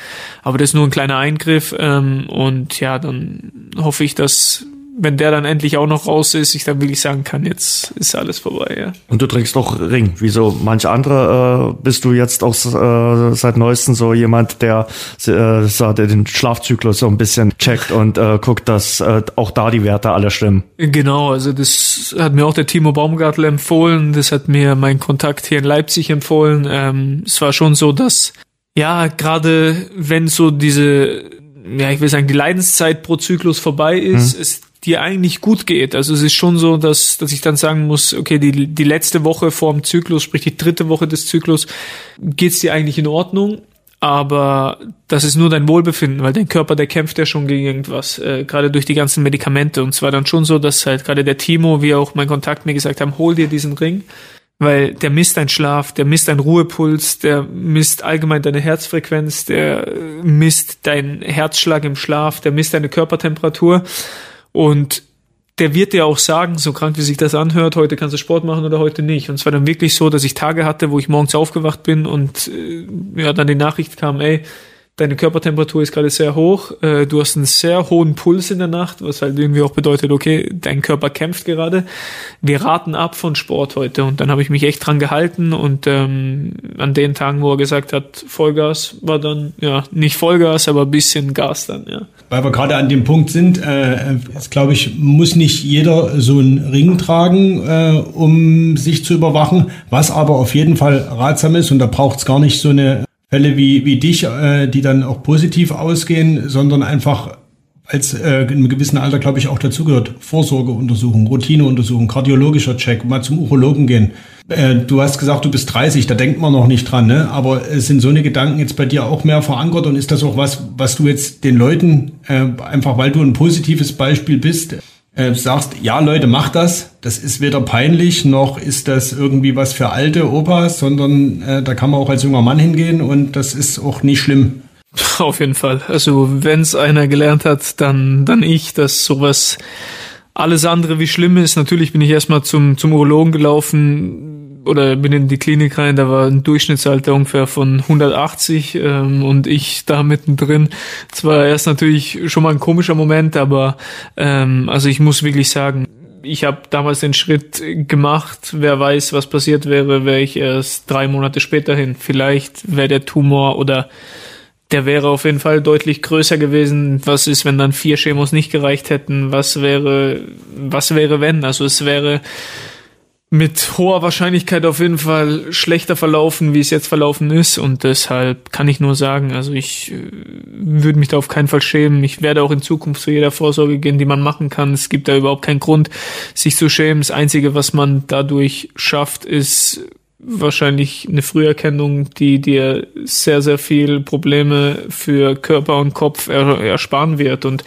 Aber das ist nur ein kleiner Eingriff. Ähm, und ja, dann hoffe ich, dass wenn der dann endlich auch noch raus ist, ich dann wirklich sagen kann, jetzt ist alles vorbei, ja. Und du trägst doch Ring, wie so manche andere, äh, bist du jetzt auch äh, seit neuestem so jemand, der äh, den Schlafzyklus so ein bisschen checkt und äh, guckt, dass äh, auch da die Werte alle stimmen. Genau, also das hat mir auch der Timo Baumgartel empfohlen, das hat mir mein Kontakt hier in Leipzig empfohlen. Ähm, es war schon so, dass ja, gerade wenn so diese ja, ich will sagen, die Leidenszeit pro Zyklus vorbei ist, mhm. ist dir eigentlich gut geht. Also es ist schon so, dass, dass ich dann sagen muss, okay, die, die letzte Woche vorm Zyklus, sprich die dritte Woche des Zyklus, geht's dir eigentlich in Ordnung. Aber das ist nur dein Wohlbefinden, weil dein Körper, der kämpft ja schon gegen irgendwas, äh, gerade durch die ganzen Medikamente. Und zwar dann schon so, dass halt gerade der Timo, wie auch mein Kontakt mir gesagt haben, hol dir diesen Ring, weil der misst deinen Schlaf, der misst deinen Ruhepuls, der misst allgemein deine Herzfrequenz, der misst deinen Herzschlag im Schlaf, der misst deine Körpertemperatur. Und der wird dir auch sagen, so krank wie sich das anhört, heute kannst du Sport machen oder heute nicht. Und es war dann wirklich so, dass ich Tage hatte, wo ich morgens aufgewacht bin und äh, ja, dann die Nachricht kam, ey, deine Körpertemperatur ist gerade sehr hoch, äh, du hast einen sehr hohen Puls in der Nacht, was halt irgendwie auch bedeutet, okay, dein Körper kämpft gerade. Wir raten ab von Sport heute und dann habe ich mich echt dran gehalten und ähm, an den Tagen, wo er gesagt hat, Vollgas, war dann ja nicht Vollgas, aber bisschen Gas dann, ja. Weil wir gerade an dem Punkt sind, äh, ist, glaube ich, muss nicht jeder so einen Ring tragen, äh, um sich zu überwachen, was aber auf jeden Fall ratsam ist und da braucht es gar nicht so eine Fälle wie, wie dich, äh, die dann auch positiv ausgehen, sondern einfach als äh, in einem gewissen Alter, glaube ich, auch dazugehört. Vorsorgeuntersuchung, Routineuntersuchung, kardiologischer Check, mal zum Urologen gehen. Äh, du hast gesagt, du bist 30, da denkt man noch nicht dran, ne? Aber äh, sind so eine Gedanken jetzt bei dir auch mehr verankert und ist das auch was, was du jetzt den Leuten, äh, einfach weil du ein positives Beispiel bist, äh, sagst, ja Leute, macht das. Das ist weder peinlich, noch ist das irgendwie was für alte Opas, sondern äh, da kann man auch als junger Mann hingehen und das ist auch nicht schlimm. Auf jeden Fall. Also wenn es einer gelernt hat, dann, dann ich, dass sowas alles andere wie schlimm ist. Natürlich bin ich erstmal zum, zum Urologen gelaufen, oder bin in die Klinik rein, da war ein Durchschnittsalter ungefähr von 180 ähm, und ich da mittendrin. Es war erst natürlich schon mal ein komischer Moment, aber ähm, also ich muss wirklich sagen, ich habe damals den Schritt gemacht. Wer weiß, was passiert wäre, wäre ich erst drei Monate später hin. Vielleicht wäre der Tumor oder der wäre auf jeden Fall deutlich größer gewesen. Was ist, wenn dann vier Chemos nicht gereicht hätten? Was wäre, was wäre wenn? Also es wäre mit hoher Wahrscheinlichkeit auf jeden Fall schlechter verlaufen, wie es jetzt verlaufen ist. Und deshalb kann ich nur sagen, also ich äh, würde mich da auf keinen Fall schämen. Ich werde auch in Zukunft zu jeder Vorsorge gehen, die man machen kann. Es gibt da überhaupt keinen Grund, sich zu schämen. Das Einzige, was man dadurch schafft, ist wahrscheinlich eine Früherkennung, die dir sehr, sehr viel Probleme für Körper und Kopf ersparen wird. Und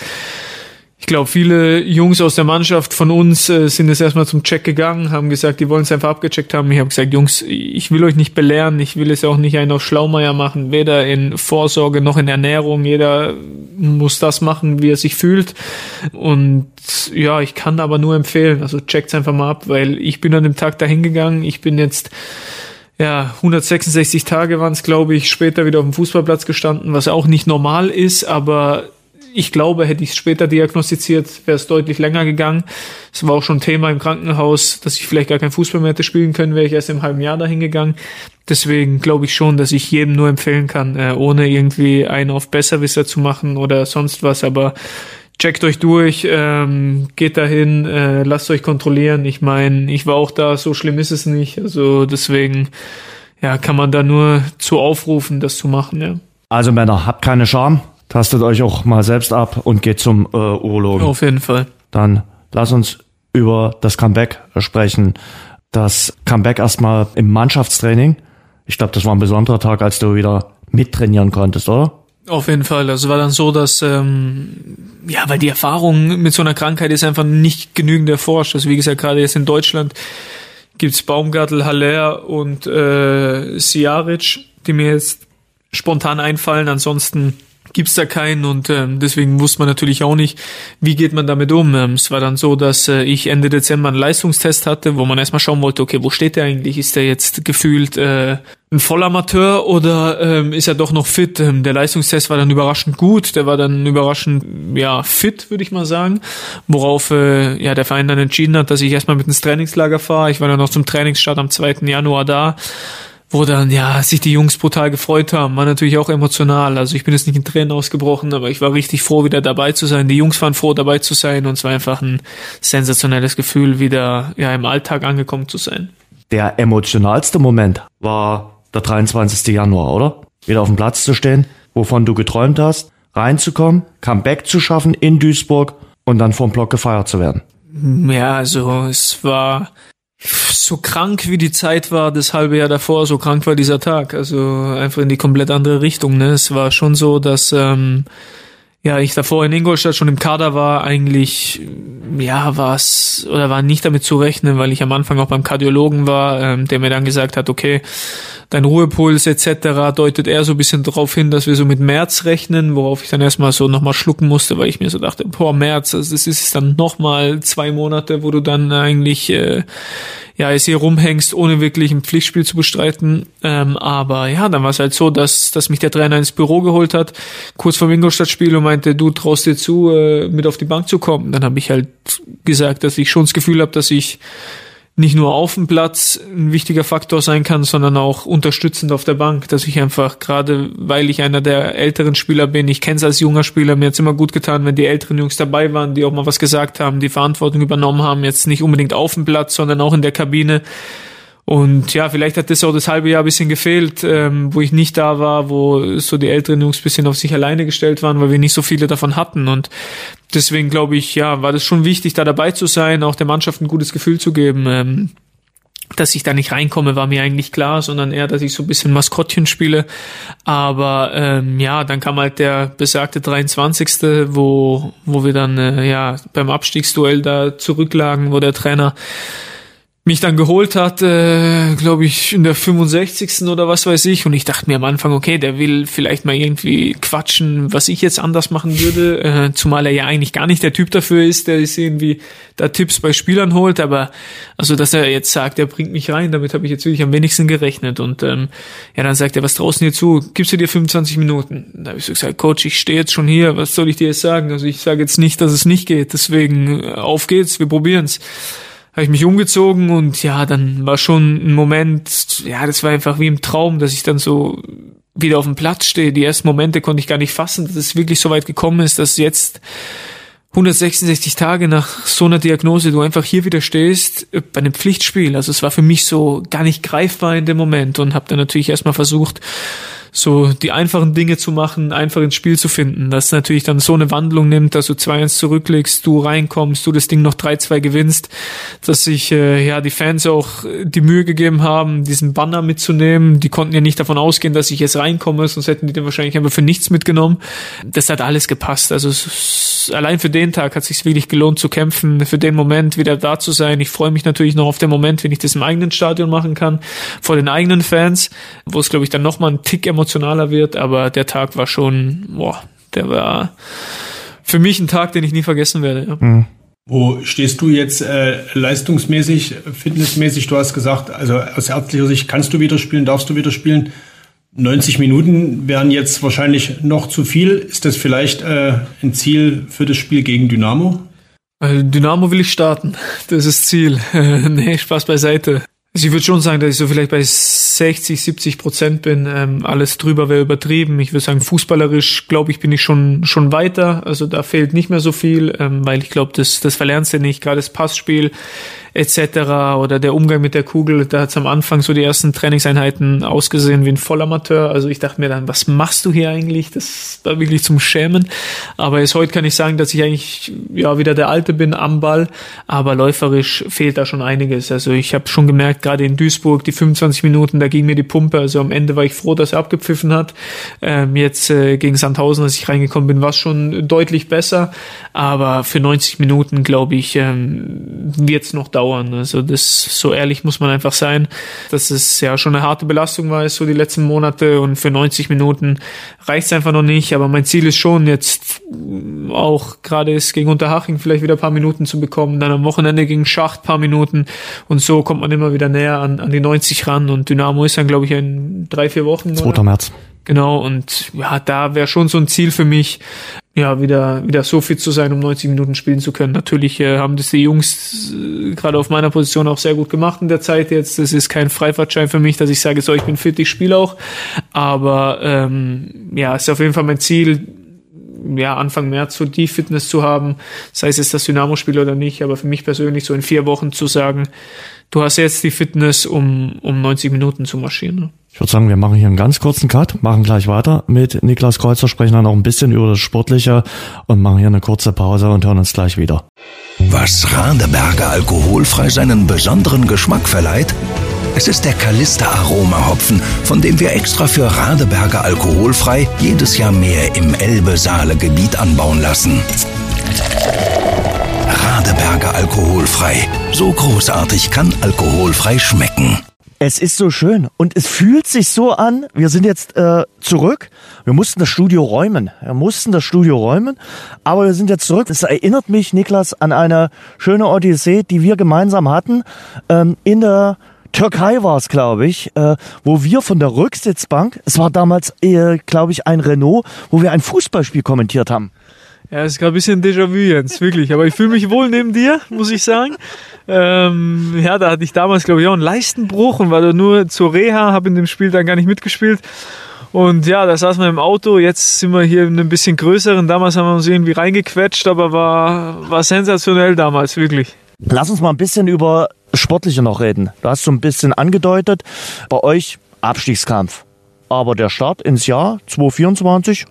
ich glaube, viele Jungs aus der Mannschaft von uns äh, sind jetzt erstmal zum Check gegangen, haben gesagt, die wollen es einfach abgecheckt haben. Ich habe gesagt, Jungs, ich will euch nicht belehren, ich will es auch nicht einen auf Schlaumeier machen, weder in Vorsorge noch in Ernährung. Jeder muss das machen, wie er sich fühlt. Und ja, ich kann aber nur empfehlen, also checkt's einfach mal ab, weil ich bin an dem Tag dahin gegangen. Ich bin jetzt ja, 166 Tage waren es, glaube ich, später wieder auf dem Fußballplatz gestanden, was auch nicht normal ist, aber ich glaube, hätte ich es später diagnostiziert, wäre es deutlich länger gegangen. Es war auch schon Thema im Krankenhaus, dass ich vielleicht gar kein Fußball mehr hätte spielen können, wäre ich erst im halben Jahr dahin gegangen. Deswegen glaube ich schon, dass ich jedem nur empfehlen kann, äh, ohne irgendwie einen auf Besserwisser zu machen oder sonst was. Aber checkt euch durch, ähm, geht dahin, äh, lasst euch kontrollieren. Ich meine, ich war auch da, so schlimm ist es nicht. Also deswegen, ja, kann man da nur zu aufrufen, das zu machen, ja. Also Männer, habt keine Scham, tastet euch auch mal selbst ab und geht zum äh, Urologen. Auf jeden Fall. Dann lass uns über das Comeback sprechen. Das Comeback erstmal im Mannschaftstraining. Ich glaube, das war ein besonderer Tag, als du wieder mittrainieren konntest, oder? Auf jeden Fall. Also war dann so, dass ähm, ja, weil die Erfahrung mit so einer Krankheit ist einfach nicht genügend erforscht. Also wie gesagt, gerade jetzt in Deutschland gibt's Baumgartel, Haller und äh, Siaric, die mir jetzt spontan einfallen. Ansonsten gibt's da keinen und ähm, deswegen wusste man natürlich auch nicht, wie geht man damit um. Ähm, es war dann so, dass äh, ich Ende Dezember einen Leistungstest hatte, wo man erstmal schauen wollte, okay, wo steht der eigentlich? Ist der jetzt gefühlt äh, ein Vollamateur oder ähm, ist er doch noch fit? Ähm, der Leistungstest war dann überraschend gut, der war dann überraschend ja fit, würde ich mal sagen, worauf äh, ja der Verein dann entschieden hat, dass ich erstmal mit ins Trainingslager fahre. Ich war dann noch zum Trainingsstart am 2. Januar da wo dann ja sich die Jungs brutal gefreut haben, war natürlich auch emotional. Also ich bin jetzt nicht in Tränen ausgebrochen, aber ich war richtig froh, wieder dabei zu sein. Die Jungs waren froh, dabei zu sein und es war einfach ein sensationelles Gefühl, wieder ja im Alltag angekommen zu sein. Der emotionalste Moment war der 23. Januar, oder? Wieder auf dem Platz zu stehen, wovon du geträumt hast, reinzukommen, Comeback zu schaffen in Duisburg und dann vom Block gefeiert zu werden. Ja, also es war so krank wie die Zeit war, das halbe Jahr davor, so krank war dieser Tag. Also einfach in die komplett andere Richtung. Ne? Es war schon so, dass ähm, ja ich davor in Ingolstadt schon im Kader war. Eigentlich ja war es oder war nicht damit zu rechnen, weil ich am Anfang auch beim Kardiologen war, ähm, der mir dann gesagt hat, okay, dein Ruhepuls etc. deutet eher so ein bisschen darauf hin, dass wir so mit März rechnen, worauf ich dann erstmal so nochmal schlucken musste, weil ich mir so dachte, boah, März, also das ist dann nochmal zwei Monate, wo du dann eigentlich äh, ja jetzt hier rumhängst, ohne wirklich ein Pflichtspiel zu bestreiten. Ähm, aber ja, dann war es halt so, dass, dass mich der Trainer ins Büro geholt hat, kurz vor dem Ingolstadt-Spiel und meinte, du traust dir zu, äh, mit auf die Bank zu kommen. Dann habe ich halt gesagt, dass ich schon das Gefühl habe, dass ich nicht nur auf dem Platz ein wichtiger Faktor sein kann, sondern auch unterstützend auf der Bank, dass ich einfach gerade, weil ich einer der älteren Spieler bin, ich kenne es als junger Spieler, mir hat's immer gut getan, wenn die älteren Jungs dabei waren, die auch mal was gesagt haben, die Verantwortung übernommen haben, jetzt nicht unbedingt auf dem Platz, sondern auch in der Kabine, und ja, vielleicht hat das auch das halbe Jahr bisschen gefehlt, ähm, wo ich nicht da war, wo so die älteren Jungs bisschen auf sich alleine gestellt waren, weil wir nicht so viele davon hatten. Und deswegen glaube ich, ja, war das schon wichtig, da dabei zu sein, auch der Mannschaft ein gutes Gefühl zu geben. Ähm, dass ich da nicht reinkomme, war mir eigentlich klar, sondern eher, dass ich so ein bisschen Maskottchen spiele. Aber ähm, ja, dann kam halt der besagte 23., wo, wo wir dann äh, ja beim Abstiegsduell da zurücklagen, wo der Trainer mich dann geholt hat, äh, glaube ich, in der 65. oder was weiß ich. Und ich dachte mir am Anfang, okay, der will vielleicht mal irgendwie quatschen, was ich jetzt anders machen würde. Äh, zumal er ja eigentlich gar nicht der Typ dafür ist, der sich irgendwie da Tipps bei Spielern holt. Aber also, dass er jetzt sagt, er bringt mich rein, damit habe ich jetzt wirklich am wenigsten gerechnet. Und ähm, ja, dann sagt er, was draußen hier zu? Gibst du dir 25 Minuten? Da habe ich so gesagt, Coach, ich stehe jetzt schon hier, was soll ich dir jetzt sagen? Also ich sage jetzt nicht, dass es nicht geht. Deswegen äh, auf geht's, wir probieren's habe ich mich umgezogen und ja, dann war schon ein Moment, ja, das war einfach wie im Traum, dass ich dann so wieder auf dem Platz stehe. Die ersten Momente konnte ich gar nicht fassen, dass es wirklich so weit gekommen ist, dass jetzt 166 Tage nach so einer Diagnose, du einfach hier wieder stehst äh, bei einem Pflichtspiel. Also es war für mich so gar nicht greifbar in dem Moment und habe dann natürlich erstmal versucht, so die einfachen Dinge zu machen, einfach ins Spiel zu finden. Das natürlich dann so eine Wandlung nimmt, dass du 2-1 zurücklegst, du reinkommst, du das Ding noch 3-2 gewinnst, dass sich äh, ja die Fans auch die Mühe gegeben haben, diesen Banner mitzunehmen. Die konnten ja nicht davon ausgehen, dass ich jetzt reinkomme, sonst hätten die den wahrscheinlich einfach für nichts mitgenommen. Das hat alles gepasst. Also allein für den Tag hat es sich wirklich gelohnt zu kämpfen, für den Moment wieder da zu sein. Ich freue mich natürlich noch auf den Moment, wenn ich das im eigenen Stadion machen kann, vor den eigenen Fans, wo es glaube ich dann nochmal ein Tick emotionaler wird, aber der Tag war schon, boah, der war für mich ein Tag, den ich nie vergessen werde. Ja. Mhm. Wo stehst du jetzt äh, leistungsmäßig, fitnessmäßig? Du hast gesagt, also aus ärztlicher Sicht kannst du wieder spielen, darfst du wieder spielen. 90 Minuten wären jetzt wahrscheinlich noch zu viel. Ist das vielleicht äh, ein Ziel für das Spiel gegen Dynamo? Äh, Dynamo will ich starten. Das ist das Ziel. nee, Spaß beiseite. Also ich würde schon sagen, dass ich so vielleicht bei 60, 70 Prozent bin. Ähm, alles drüber wäre übertrieben. Ich würde sagen, fußballerisch, glaube ich, bin ich schon schon weiter. Also da fehlt nicht mehr so viel, ähm, weil ich glaube, das, das verlernst du nicht. Gerade das Passspiel etc. oder der Umgang mit der Kugel, da hat es am Anfang so die ersten Trainingseinheiten ausgesehen wie ein Vollamateur. Also ich dachte mir dann, was machst du hier eigentlich? Das war wirklich zum Schämen. Aber jetzt heute kann ich sagen, dass ich eigentlich ja wieder der Alte bin am Ball, aber läuferisch fehlt da schon einiges. Also ich habe schon gemerkt, gerade in Duisburg, die 25 Minuten, da ging mir die Pumpe. Also am Ende war ich froh, dass er abgepfiffen hat. Ähm, jetzt äh, gegen Sandhausen, als ich reingekommen bin, war es schon deutlich besser. Aber für 90 Minuten, glaube ich, ähm, wird es noch dauern dauern. Also das, so ehrlich muss man einfach sein, dass es ja schon eine harte Belastung war, so die letzten Monate und für 90 Minuten reicht es einfach noch nicht. Aber mein Ziel ist schon jetzt auch gerade es gegen Unterhaching vielleicht wieder ein paar Minuten zu bekommen, dann am Wochenende gegen Schacht paar Minuten und so kommt man immer wieder näher an, an die 90 ran und Dynamo ist dann glaube ich in drei, vier Wochen. 2. Oder? März. Genau, und ja, da wäre schon so ein Ziel für mich, ja, wieder, wieder so fit zu sein, um 90 Minuten spielen zu können. Natürlich äh, haben das die Jungs äh, gerade auf meiner Position auch sehr gut gemacht in der Zeit jetzt. Das ist kein Freifahrtschein für mich, dass ich sage, so, ich bin fit, ich spiele auch. Aber ähm, ja, ist auf jeden Fall mein Ziel, ja, Anfang März so die Fitness zu haben, sei es jetzt das Dynamo-Spiel oder nicht, aber für mich persönlich so in vier Wochen zu sagen, du hast jetzt die Fitness, um, um 90 Minuten zu marschieren. Ne? Ich würde sagen, wir machen hier einen ganz kurzen Cut, machen gleich weiter mit Niklas Kreuzer, sprechen dann noch ein bisschen über das Sportliche und machen hier eine kurze Pause und hören uns gleich wieder. Was Radeberger alkoholfrei seinen besonderen Geschmack verleiht? Es ist der Kalister Aroma Hopfen, von dem wir extra für Radeberger alkoholfrei jedes Jahr mehr im Elbe-Saale-Gebiet anbauen lassen. Radeberger alkoholfrei. So großartig kann alkoholfrei schmecken. Es ist so schön und es fühlt sich so an. Wir sind jetzt äh, zurück. Wir mussten das Studio räumen. Wir mussten das Studio räumen, aber wir sind jetzt zurück. Es erinnert mich, Niklas, an eine schöne Odyssee, die wir gemeinsam hatten. Ähm, in der Türkei war es, glaube ich, äh, wo wir von der Rücksitzbank, es war damals, äh, glaube ich, ein Renault, wo wir ein Fußballspiel kommentiert haben. Ja, es ist gerade ein bisschen Déjà-vu, Jens, wirklich. Aber ich fühle mich wohl neben dir, muss ich sagen. Ähm, ja, da hatte ich damals, glaube ich, auch einen Leistenbruch und war da nur zur Reha, habe in dem Spiel dann gar nicht mitgespielt. Und ja, da saßen wir im Auto. Jetzt sind wir hier in einem bisschen größeren. Damals haben wir uns irgendwie reingequetscht, aber war, war sensationell damals, wirklich. Lass uns mal ein bisschen über Sportliche noch reden. Du hast so ein bisschen angedeutet, bei euch Abstiegskampf. Aber der Start ins Jahr 2024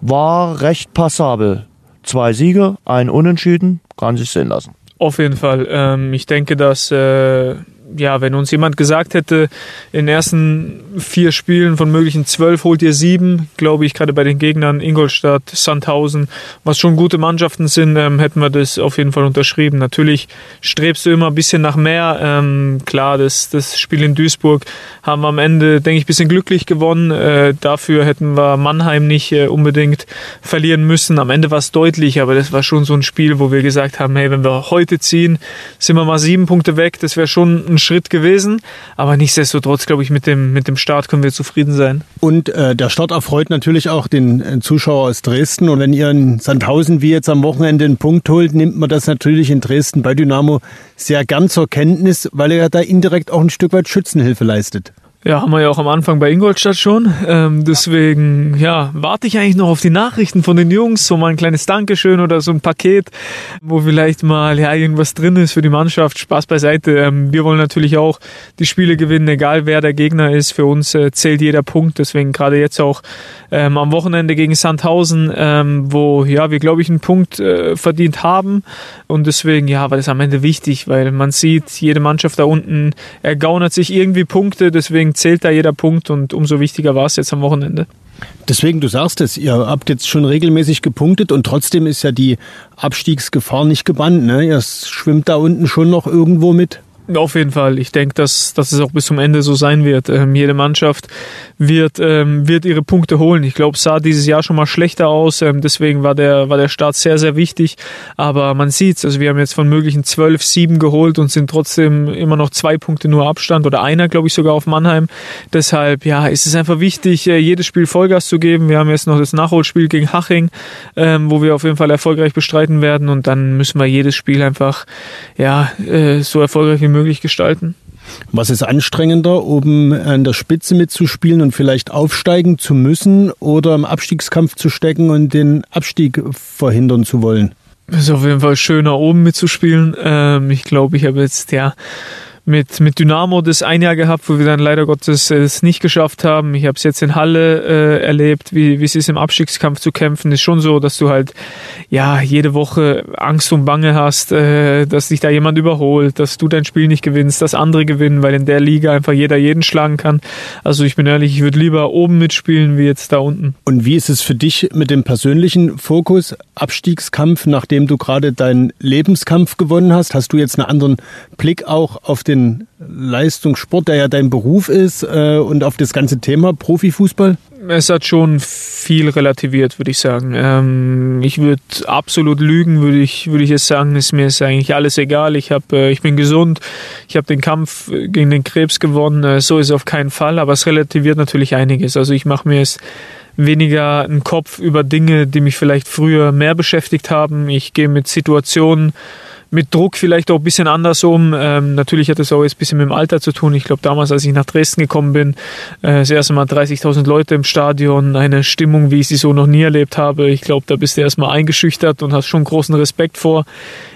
war recht passabel. Zwei Siege, ein Unentschieden, kann sich sehen lassen. Auf jeden Fall. Ähm, ich denke, dass äh, ja, wenn uns jemand gesagt hätte, in den ersten vier Spielen von möglichen zwölf holt ihr sieben, glaube ich, gerade bei den Gegnern Ingolstadt, Sandhausen, was schon gute Mannschaften sind, ähm, hätten wir das auf jeden Fall unterschrieben. Natürlich strebst du immer ein bisschen nach mehr. Ähm, klar, das, das Spiel in Duisburg haben wir am Ende, denke ich, ein bisschen glücklich gewonnen. Äh, dafür hätten wir Mannheim nicht äh, unbedingt verlieren müssen. Am Ende war es deutlich, aber das war schon so ein Spiel, wo wir gesagt haben, hey, wenn wir heute ziehen, sind wir mal sieben Punkte weg. Das wäre schon ein Schritt gewesen. Aber nichtsdestotrotz, glaube ich, mit dem, mit dem Start können wir zufrieden sein. Und äh, der Start erfreut natürlich auch den äh, Zuschauer aus Dresden. Und wenn ihr in Sandhausen wie jetzt am Wochenende einen Punkt holt, nimmt man das natürlich in Dresden bei Dynamo sehr gern zur Kenntnis, weil er da indirekt auch ein Stück weit Schützenhilfe leistet. Ja, haben wir ja auch am Anfang bei Ingolstadt schon. Ähm, deswegen, ja, warte ich eigentlich noch auf die Nachrichten von den Jungs, so mal ein kleines Dankeschön oder so ein Paket, wo vielleicht mal ja irgendwas drin ist für die Mannschaft. Spaß beiseite. Ähm, wir wollen natürlich auch die Spiele gewinnen, egal wer der Gegner ist. Für uns äh, zählt jeder Punkt. Deswegen gerade jetzt auch ähm, am Wochenende gegen Sandhausen, ähm, wo ja wir glaube ich einen Punkt äh, verdient haben. Und deswegen, ja, war das am Ende wichtig, weil man sieht, jede Mannschaft da unten ergaunert sich irgendwie Punkte. Deswegen deswegen zählt da jeder Punkt und umso wichtiger war es jetzt am Wochenende. Deswegen, du sagst es, ihr habt jetzt schon regelmäßig gepunktet und trotzdem ist ja die Abstiegsgefahr nicht gebannt. Ne? Ihr schwimmt da unten schon noch irgendwo mit. Auf jeden Fall. Ich denke, dass, dass es auch bis zum Ende so sein wird. Ähm, jede Mannschaft wird, ähm, wird ihre Punkte holen. Ich glaube, es sah dieses Jahr schon mal schlechter aus. Ähm, deswegen war der, war der Start sehr, sehr wichtig. Aber man sieht's. Also wir haben jetzt von möglichen zwölf sieben geholt und sind trotzdem immer noch zwei Punkte nur Abstand oder einer, glaube ich, sogar auf Mannheim. Deshalb, ja, ist es einfach wichtig, äh, jedes Spiel Vollgas zu geben. Wir haben jetzt noch das Nachholspiel gegen Haching, ähm, wo wir auf jeden Fall erfolgreich bestreiten werden. Und dann müssen wir jedes Spiel einfach, ja, äh, so erfolgreich wie möglich möglich gestalten. Was ist anstrengender, oben an der Spitze mitzuspielen und vielleicht aufsteigen zu müssen oder im Abstiegskampf zu stecken und den Abstieg verhindern zu wollen? Es ist auf jeden Fall schöner, oben mitzuspielen. Ähm, ich glaube, ich habe jetzt ja mit, mit Dynamo das ein Jahr gehabt, wo wir dann leider Gottes es nicht geschafft haben. Ich habe es jetzt in Halle äh, erlebt, wie, wie es ist im Abstiegskampf zu kämpfen. Ist schon so, dass du halt ja jede Woche Angst und Bange hast, äh, dass dich da jemand überholt, dass du dein Spiel nicht gewinnst, dass andere gewinnen, weil in der Liga einfach jeder jeden schlagen kann. Also ich bin ehrlich, ich würde lieber oben mitspielen wie jetzt da unten. Und wie ist es für dich mit dem persönlichen Fokus Abstiegskampf, nachdem du gerade deinen Lebenskampf gewonnen hast? Hast du jetzt einen anderen Blick auch auf den den Leistungssport, der ja dein Beruf ist, äh, und auf das ganze Thema Profifußball? Es hat schon viel relativiert, würde ich sagen. Ähm, ich würde absolut lügen, würde ich, würde ich es sagen. Ist mir ist eigentlich alles egal. Ich habe, äh, ich bin gesund. Ich habe den Kampf gegen den Krebs gewonnen. Äh, so ist es auf keinen Fall. Aber es relativiert natürlich einiges. Also ich mache mir es weniger einen Kopf über Dinge, die mich vielleicht früher mehr beschäftigt haben. Ich gehe mit Situationen mit Druck vielleicht auch ein bisschen anders um. Ähm, natürlich hat es auch jetzt ein bisschen mit dem Alter zu tun. Ich glaube, damals, als ich nach Dresden gekommen bin, äh, das erste Mal 30.000 Leute im Stadion, eine Stimmung, wie ich sie so noch nie erlebt habe. Ich glaube, da bist du erstmal eingeschüchtert und hast schon großen Respekt vor.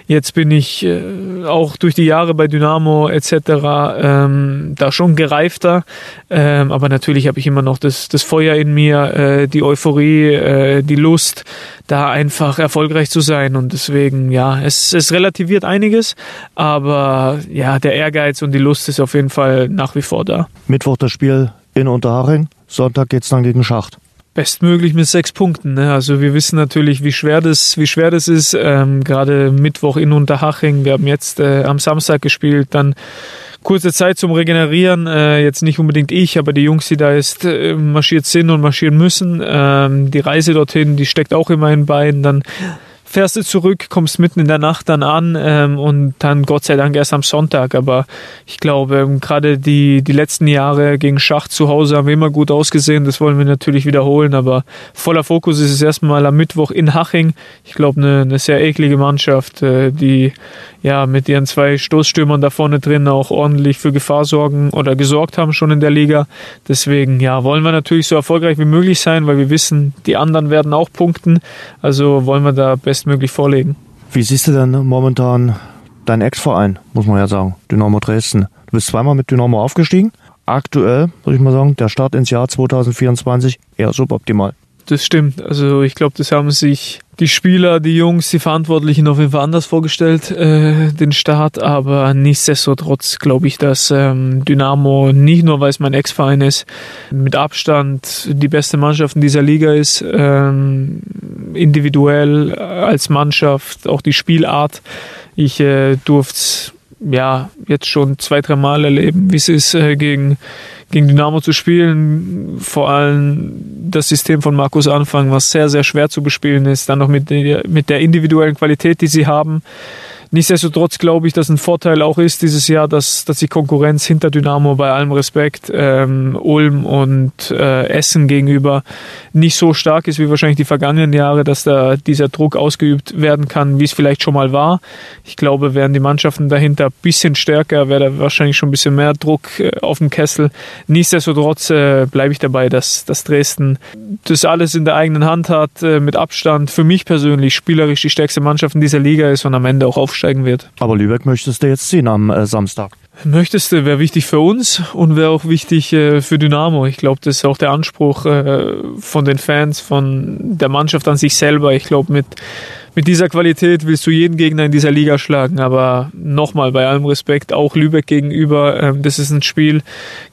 Jetzt bin ich äh, auch durch die Jahre bei Dynamo etc. Ähm, da schon gereifter, ähm, aber natürlich habe ich immer noch das, das Feuer in mir, äh, die Euphorie, äh, die Lust, da einfach erfolgreich zu sein und deswegen, ja, es, es relativiert einiges, aber ja, der Ehrgeiz und die Lust ist auf jeden Fall nach wie vor da. Mittwoch das Spiel in Unterhaching, Sonntag geht's dann gegen Schacht bestmöglich mit sechs Punkten. Ne? Also wir wissen natürlich, wie schwer das, wie schwer das ist. Ähm, Gerade Mittwoch in Unterhaching. Wir haben jetzt äh, am Samstag gespielt, dann kurze Zeit zum Regenerieren. Äh, jetzt nicht unbedingt ich, aber die Jungs, die da ist, äh, marschiert sind und marschieren müssen. Ähm, die Reise dorthin, die steckt auch immer in Beinen. Dann fährst du zurück, kommst mitten in der Nacht dann an ähm, und dann Gott sei Dank erst am Sonntag. Aber ich glaube, ähm, gerade die, die letzten Jahre gegen Schacht zu Hause haben wir immer gut ausgesehen. Das wollen wir natürlich wiederholen. Aber voller Fokus ist es erstmal am Mittwoch in Haching. Ich glaube, eine, eine sehr eklige Mannschaft, äh, die ja mit ihren zwei Stoßstürmern da vorne drin auch ordentlich für Gefahr sorgen oder gesorgt haben schon in der Liga. Deswegen ja, wollen wir natürlich so erfolgreich wie möglich sein, weil wir wissen, die anderen werden auch punkten. Also wollen wir da bestmöglich vorlegen. Wie siehst du denn momentan deinen Ex-Verein, muss man ja sagen, Dynamo Dresden? Du bist zweimal mit Dynamo aufgestiegen. Aktuell, würde ich mal sagen, der Start ins Jahr 2024 eher suboptimal das stimmt. Also ich glaube, das haben sich die Spieler, die Jungs, die Verantwortlichen auf jeden Fall anders vorgestellt, äh, den Start. Aber nichtsdestotrotz glaube ich, dass ähm, Dynamo nicht nur, weil es mein Ex-Verein ist, mit Abstand die beste Mannschaft in dieser Liga ist. Ähm, individuell als Mannschaft, auch die Spielart. Ich äh, durfte ja jetzt schon zwei, drei Mal erleben, wie es ist äh, gegen gegen Dynamo zu spielen. Vor allem das System von Markus Anfang, was sehr, sehr schwer zu bespielen ist. Dann noch mit der, mit der individuellen Qualität, die sie haben. Nichtsdestotrotz glaube ich, dass ein Vorteil auch ist dieses Jahr, dass, dass die Konkurrenz hinter Dynamo bei allem Respekt ähm, Ulm und äh, Essen gegenüber nicht so stark ist wie wahrscheinlich die vergangenen Jahre, dass da dieser Druck ausgeübt werden kann, wie es vielleicht schon mal war. Ich glaube, wären die Mannschaften dahinter ein bisschen stärker, wäre da wahrscheinlich schon ein bisschen mehr Druck äh, auf dem Kessel. Nichtsdestotrotz äh, bleibe ich dabei, dass, dass Dresden das alles in der eigenen Hand hat, äh, mit Abstand für mich persönlich spielerisch die stärkste Mannschaft in dieser Liga ist und am Ende auch aufsteigt aufsteigen wird. Aber Lübeck möchtest du jetzt ziehen am äh, Samstag. Möchtest du, wäre wichtig für uns und wäre auch wichtig äh, für Dynamo. Ich glaube, das ist auch der Anspruch äh, von den Fans, von der Mannschaft an sich selber. Ich glaube, mit mit dieser Qualität willst du jeden Gegner in dieser Liga schlagen. Aber nochmal, bei allem Respekt, auch Lübeck gegenüber, ähm, das ist ein Spiel,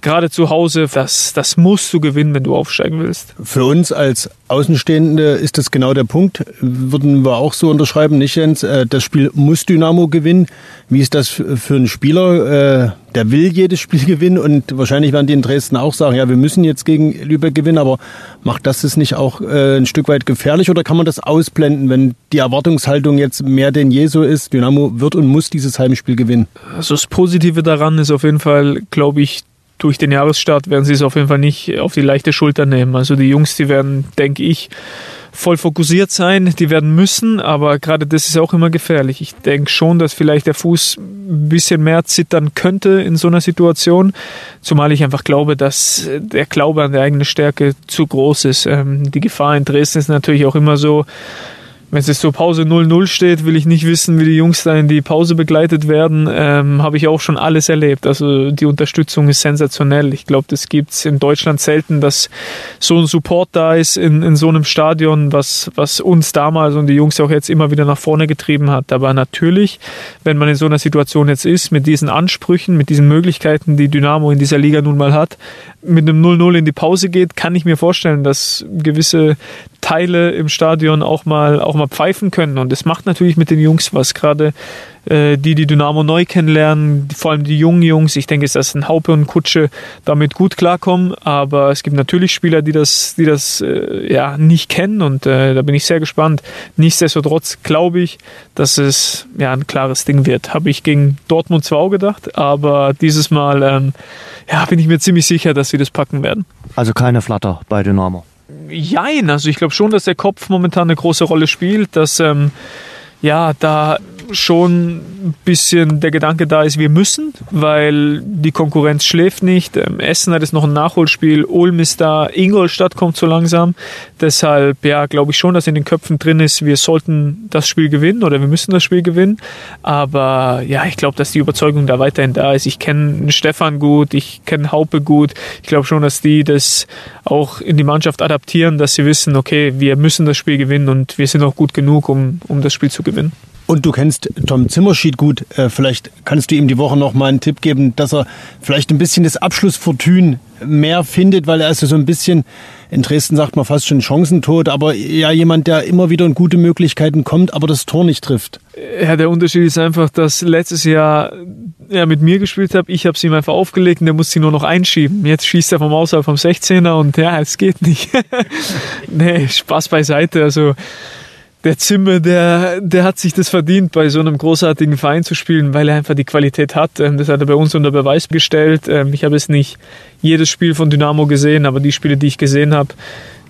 gerade zu Hause, das, das musst du gewinnen, wenn du aufsteigen willst. Für uns als Außenstehende ist das genau der Punkt. Würden wir auch so unterschreiben, nicht Jens? Äh, das Spiel muss Dynamo gewinnen. Wie ist das für einen Spieler? Der will jedes Spiel gewinnen und wahrscheinlich werden die in Dresden auch sagen, ja, wir müssen jetzt gegen Lübeck gewinnen, aber macht das es nicht auch äh, ein Stück weit gefährlich oder kann man das ausblenden, wenn die Erwartungshaltung jetzt mehr denn je so ist, Dynamo wird und muss dieses Heimspiel gewinnen? Also das Positive daran ist auf jeden Fall, glaube ich, durch den Jahresstart werden sie es auf jeden Fall nicht auf die leichte Schulter nehmen. Also die Jungs, die werden, denke ich, voll fokussiert sein, die werden müssen, aber gerade das ist auch immer gefährlich. Ich denke schon, dass vielleicht der Fuß ein bisschen mehr zittern könnte in so einer Situation, zumal ich einfach glaube, dass der Glaube an der eigene Stärke zu groß ist. Ähm, die Gefahr in Dresden ist natürlich auch immer so, wenn es jetzt zur Pause 0-0 steht, will ich nicht wissen, wie die Jungs da in die Pause begleitet werden. Ähm, Habe ich auch schon alles erlebt. Also die Unterstützung ist sensationell. Ich glaube, das gibt's in Deutschland selten, dass so ein Support da ist in, in so einem Stadion, was, was uns damals und die Jungs auch jetzt immer wieder nach vorne getrieben hat. Aber natürlich, wenn man in so einer Situation jetzt ist, mit diesen Ansprüchen, mit diesen Möglichkeiten, die Dynamo in dieser Liga nun mal hat, mit einem 0-0 in die Pause geht, kann ich mir vorstellen, dass gewisse Teile im Stadion auch mal, auch mal pfeifen können. Und das macht natürlich mit den Jungs was. Gerade äh, die, die Dynamo neu kennenlernen, vor allem die jungen Jungs. Ich denke, dass ein Haupe und Kutsche damit gut klarkommen. Aber es gibt natürlich Spieler, die das, die das äh, ja nicht kennen. Und äh, da bin ich sehr gespannt. Nichtsdestotrotz glaube ich, dass es ja ein klares Ding wird. Habe ich gegen Dortmund zwar auch gedacht, aber dieses Mal ähm, ja, bin ich mir ziemlich sicher, dass sie das packen werden. Also keine Flatter bei Dynamo. Jein, also ich glaube schon, dass der Kopf momentan eine große Rolle spielt, dass ähm, ja, da schon ein bisschen der Gedanke da ist, wir müssen, weil die Konkurrenz schläft nicht. Ähm, Essen hat jetzt noch ein Nachholspiel, Ulm ist da, Ingolstadt kommt so langsam. Deshalb, ja, glaube ich schon, dass in den Köpfen drin ist, wir sollten das Spiel gewinnen oder wir müssen das Spiel gewinnen. Aber ja, ich glaube, dass die Überzeugung da weiterhin da ist. Ich kenne Stefan gut, ich kenne Haupe gut. Ich glaube schon, dass die das auch in die Mannschaft adaptieren, dass sie wissen, okay, wir müssen das Spiel gewinnen und wir sind auch gut genug, um, um das Spiel zu gewinnen. Und du kennst Tom Zimmerschied gut. Äh, vielleicht kannst du ihm die Woche noch mal einen Tipp geben, dass er vielleicht ein bisschen das Abschlussfortun mehr findet, weil er ist so ein bisschen, in Dresden sagt man fast schon Chancentod, aber ja jemand, der immer wieder in gute Möglichkeiten kommt, aber das Tor nicht trifft. Ja, der Unterschied ist einfach, dass letztes Jahr er mit mir gespielt hat, ich habe sie ihm einfach aufgelegt und der muss sie nur noch einschieben. Jetzt schießt er vom Außerhalb vom 16er und ja, es geht nicht. nee, Spaß beiseite. Also der Zimmer, der, der hat sich das verdient, bei so einem großartigen Verein zu spielen, weil er einfach die Qualität hat. Ähm, das hat er bei uns unter Beweis gestellt. Ähm, ich habe es nicht jedes Spiel von Dynamo gesehen, aber die Spiele, die ich gesehen habe,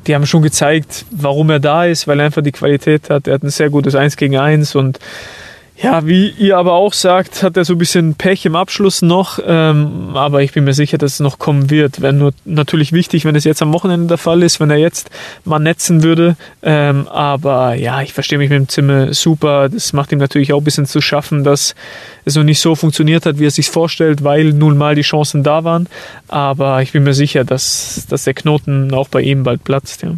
die haben schon gezeigt, warum er da ist, weil er einfach die Qualität hat. Er hat ein sehr gutes Eins gegen Eins und ja, wie ihr aber auch sagt, hat er so ein bisschen Pech im Abschluss noch, ähm, aber ich bin mir sicher, dass es noch kommen wird. Wäre nur natürlich wichtig, wenn es jetzt am Wochenende der Fall ist, wenn er jetzt mal netzen würde. Ähm, aber ja, ich verstehe mich mit dem Zimmer super. Das macht ihm natürlich auch ein bisschen zu schaffen, dass es noch nicht so funktioniert hat, wie er sich vorstellt, weil nun mal die Chancen da waren. Aber ich bin mir sicher, dass, dass der Knoten auch bei ihm bald platzt. Ja.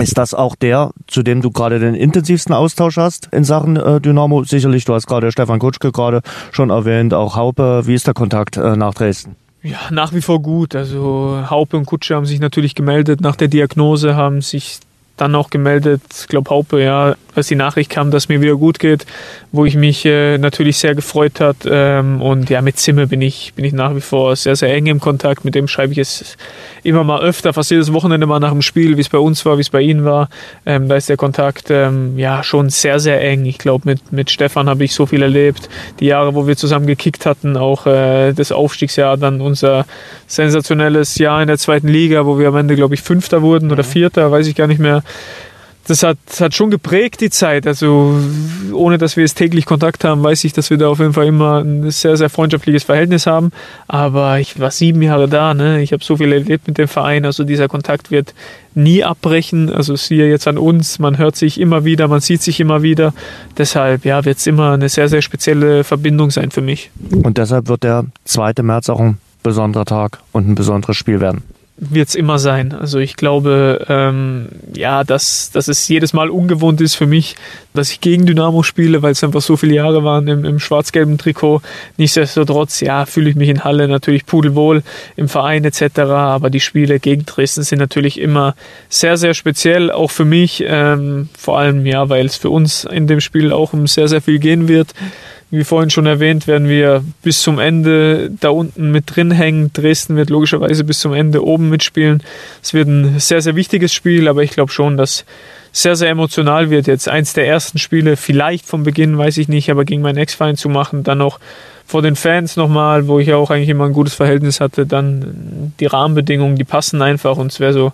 Ist das auch der, zu dem du gerade den intensivsten Austausch hast in Sachen äh, Dynamo? Sicherlich, du hast gerade Stefan Kutschke gerade schon erwähnt, auch Haupe. Wie ist der Kontakt äh, nach Dresden? Ja, nach wie vor gut. Also Haupe und Kutsche haben sich natürlich gemeldet nach der Diagnose, haben sich dann auch gemeldet, ich glaube Haupe, ja, als die Nachricht kam, dass mir wieder gut geht, wo ich mich äh, natürlich sehr gefreut hat. Ähm, und ja, mit Zimmer bin ich, bin ich nach wie vor sehr, sehr eng im Kontakt. Mit dem schreibe ich es immer mal öfter, fast jedes Wochenende mal nach dem Spiel, wie es bei uns war, wie es bei Ihnen war. Ähm, da ist der Kontakt ähm, ja schon sehr, sehr eng. Ich glaube, mit, mit Stefan habe ich so viel erlebt. Die Jahre, wo wir zusammen gekickt hatten, auch äh, das Aufstiegsjahr, dann unser sensationelles Jahr in der zweiten Liga, wo wir am Ende, glaube ich, Fünfter wurden oder Vierter, weiß ich gar nicht mehr das hat, hat schon geprägt die Zeit. Also ohne dass wir jetzt täglich Kontakt haben, weiß ich, dass wir da auf jeden Fall immer ein sehr, sehr freundschaftliches Verhältnis haben. Aber ich war sieben Jahre da, ne? Ich habe so viel erlebt mit dem Verein. Also dieser Kontakt wird nie abbrechen. Also siehe jetzt an uns, man hört sich immer wieder, man sieht sich immer wieder. Deshalb ja, wird es immer eine sehr, sehr spezielle Verbindung sein für mich. Und deshalb wird der 2. März auch ein besonderer Tag und ein besonderes Spiel werden wird es immer sein. Also ich glaube, ähm, ja, dass, dass es jedes Mal ungewohnt ist für mich, dass ich gegen Dynamo spiele, weil es einfach so viele Jahre waren im, im schwarz-gelben Trikot. Nichtsdestotrotz, ja, fühle ich mich in Halle natürlich pudelwohl im Verein etc. Aber die Spiele gegen Dresden sind natürlich immer sehr, sehr speziell, auch für mich. Ähm, vor allem, ja, weil es für uns in dem Spiel auch um sehr, sehr viel gehen wird. Wie vorhin schon erwähnt, werden wir bis zum Ende da unten mit drin hängen. Dresden wird logischerweise bis zum Ende oben mitspielen. Es wird ein sehr, sehr wichtiges Spiel, aber ich glaube schon, dass sehr, sehr emotional wird. Jetzt eins der ersten Spiele, vielleicht vom Beginn, weiß ich nicht, aber gegen meinen Ex-Verein zu machen, dann noch vor den Fans nochmal, wo ich ja auch eigentlich immer ein gutes Verhältnis hatte, dann die Rahmenbedingungen, die passen einfach und es wäre so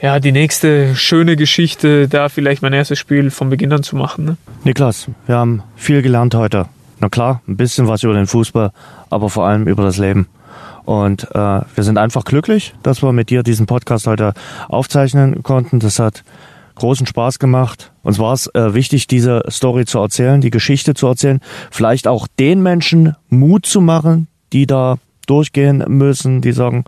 ja, die nächste schöne Geschichte, da vielleicht mein erstes Spiel von Beginn an zu machen. Ne? Niklas, wir haben viel gelernt heute. Na klar, ein bisschen was über den Fußball, aber vor allem über das Leben. Und äh, wir sind einfach glücklich, dass wir mit dir diesen Podcast heute aufzeichnen konnten. Das hat großen Spaß gemacht. Uns war es äh, wichtig, diese Story zu erzählen, die Geschichte zu erzählen. Vielleicht auch den Menschen Mut zu machen, die da durchgehen müssen, die sagen,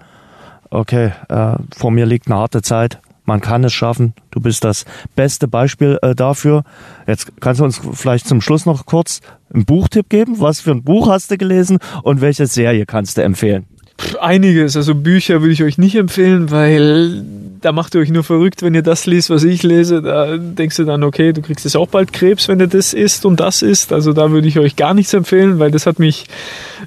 okay, äh, vor mir liegt eine harte Zeit, man kann es schaffen. Du bist das beste Beispiel äh, dafür. Jetzt kannst du uns vielleicht zum Schluss noch kurz einen Buchtipp geben. Was für ein Buch hast du gelesen und welche Serie kannst du empfehlen? Einiges. Also Bücher würde ich euch nicht empfehlen, weil da macht ihr euch nur verrückt, wenn ihr das liest, was ich lese. Da denkst du dann, okay, du kriegst jetzt auch bald Krebs, wenn du das isst und das isst. Also da würde ich euch gar nichts empfehlen, weil das hat mich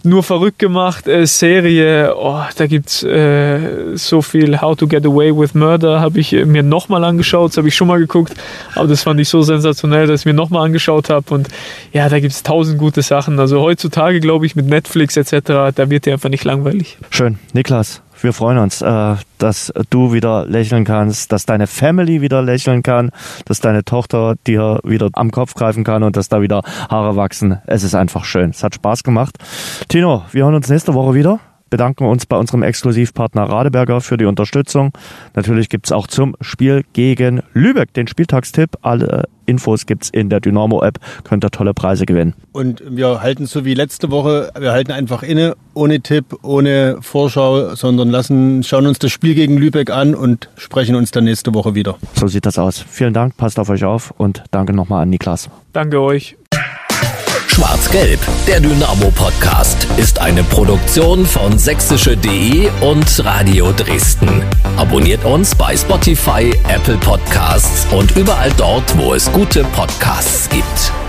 nur verrückt gemacht. Äh, Serie, oh, da gibt's äh, so viel How to Get Away with Murder, habe ich mir nochmal angeschaut. Das habe ich schon mal geguckt, aber das fand ich so sensationell, dass ich mir nochmal angeschaut habe. Und ja, da gibt's tausend gute Sachen. Also heutzutage, glaube ich, mit Netflix etc., da wird dir einfach nicht langweilig. Schön. Niklas, wir freuen uns, äh, dass du wieder lächeln kannst, dass deine Family wieder lächeln kann, dass deine Tochter dir wieder am Kopf greifen kann und dass da wieder Haare wachsen. Es ist einfach schön. Es hat Spaß gemacht. Tino, wir hören uns nächste Woche wieder bedanken uns bei unserem Exklusivpartner Radeberger für die Unterstützung. Natürlich gibt es auch zum Spiel gegen Lübeck den Spieltagstipp. Alle Infos gibt es in der Dynamo-App. Könnt ihr tolle Preise gewinnen. Und wir halten so wie letzte Woche, wir halten einfach inne, ohne Tipp, ohne Vorschau, sondern lassen, schauen uns das Spiel gegen Lübeck an und sprechen uns dann nächste Woche wieder. So sieht das aus. Vielen Dank, passt auf euch auf und danke nochmal an Niklas. Danke euch. Schwarz-Gelb, der Dynamo-Podcast, ist eine Produktion von sächsische.de und Radio Dresden. Abonniert uns bei Spotify, Apple Podcasts und überall dort, wo es gute Podcasts gibt.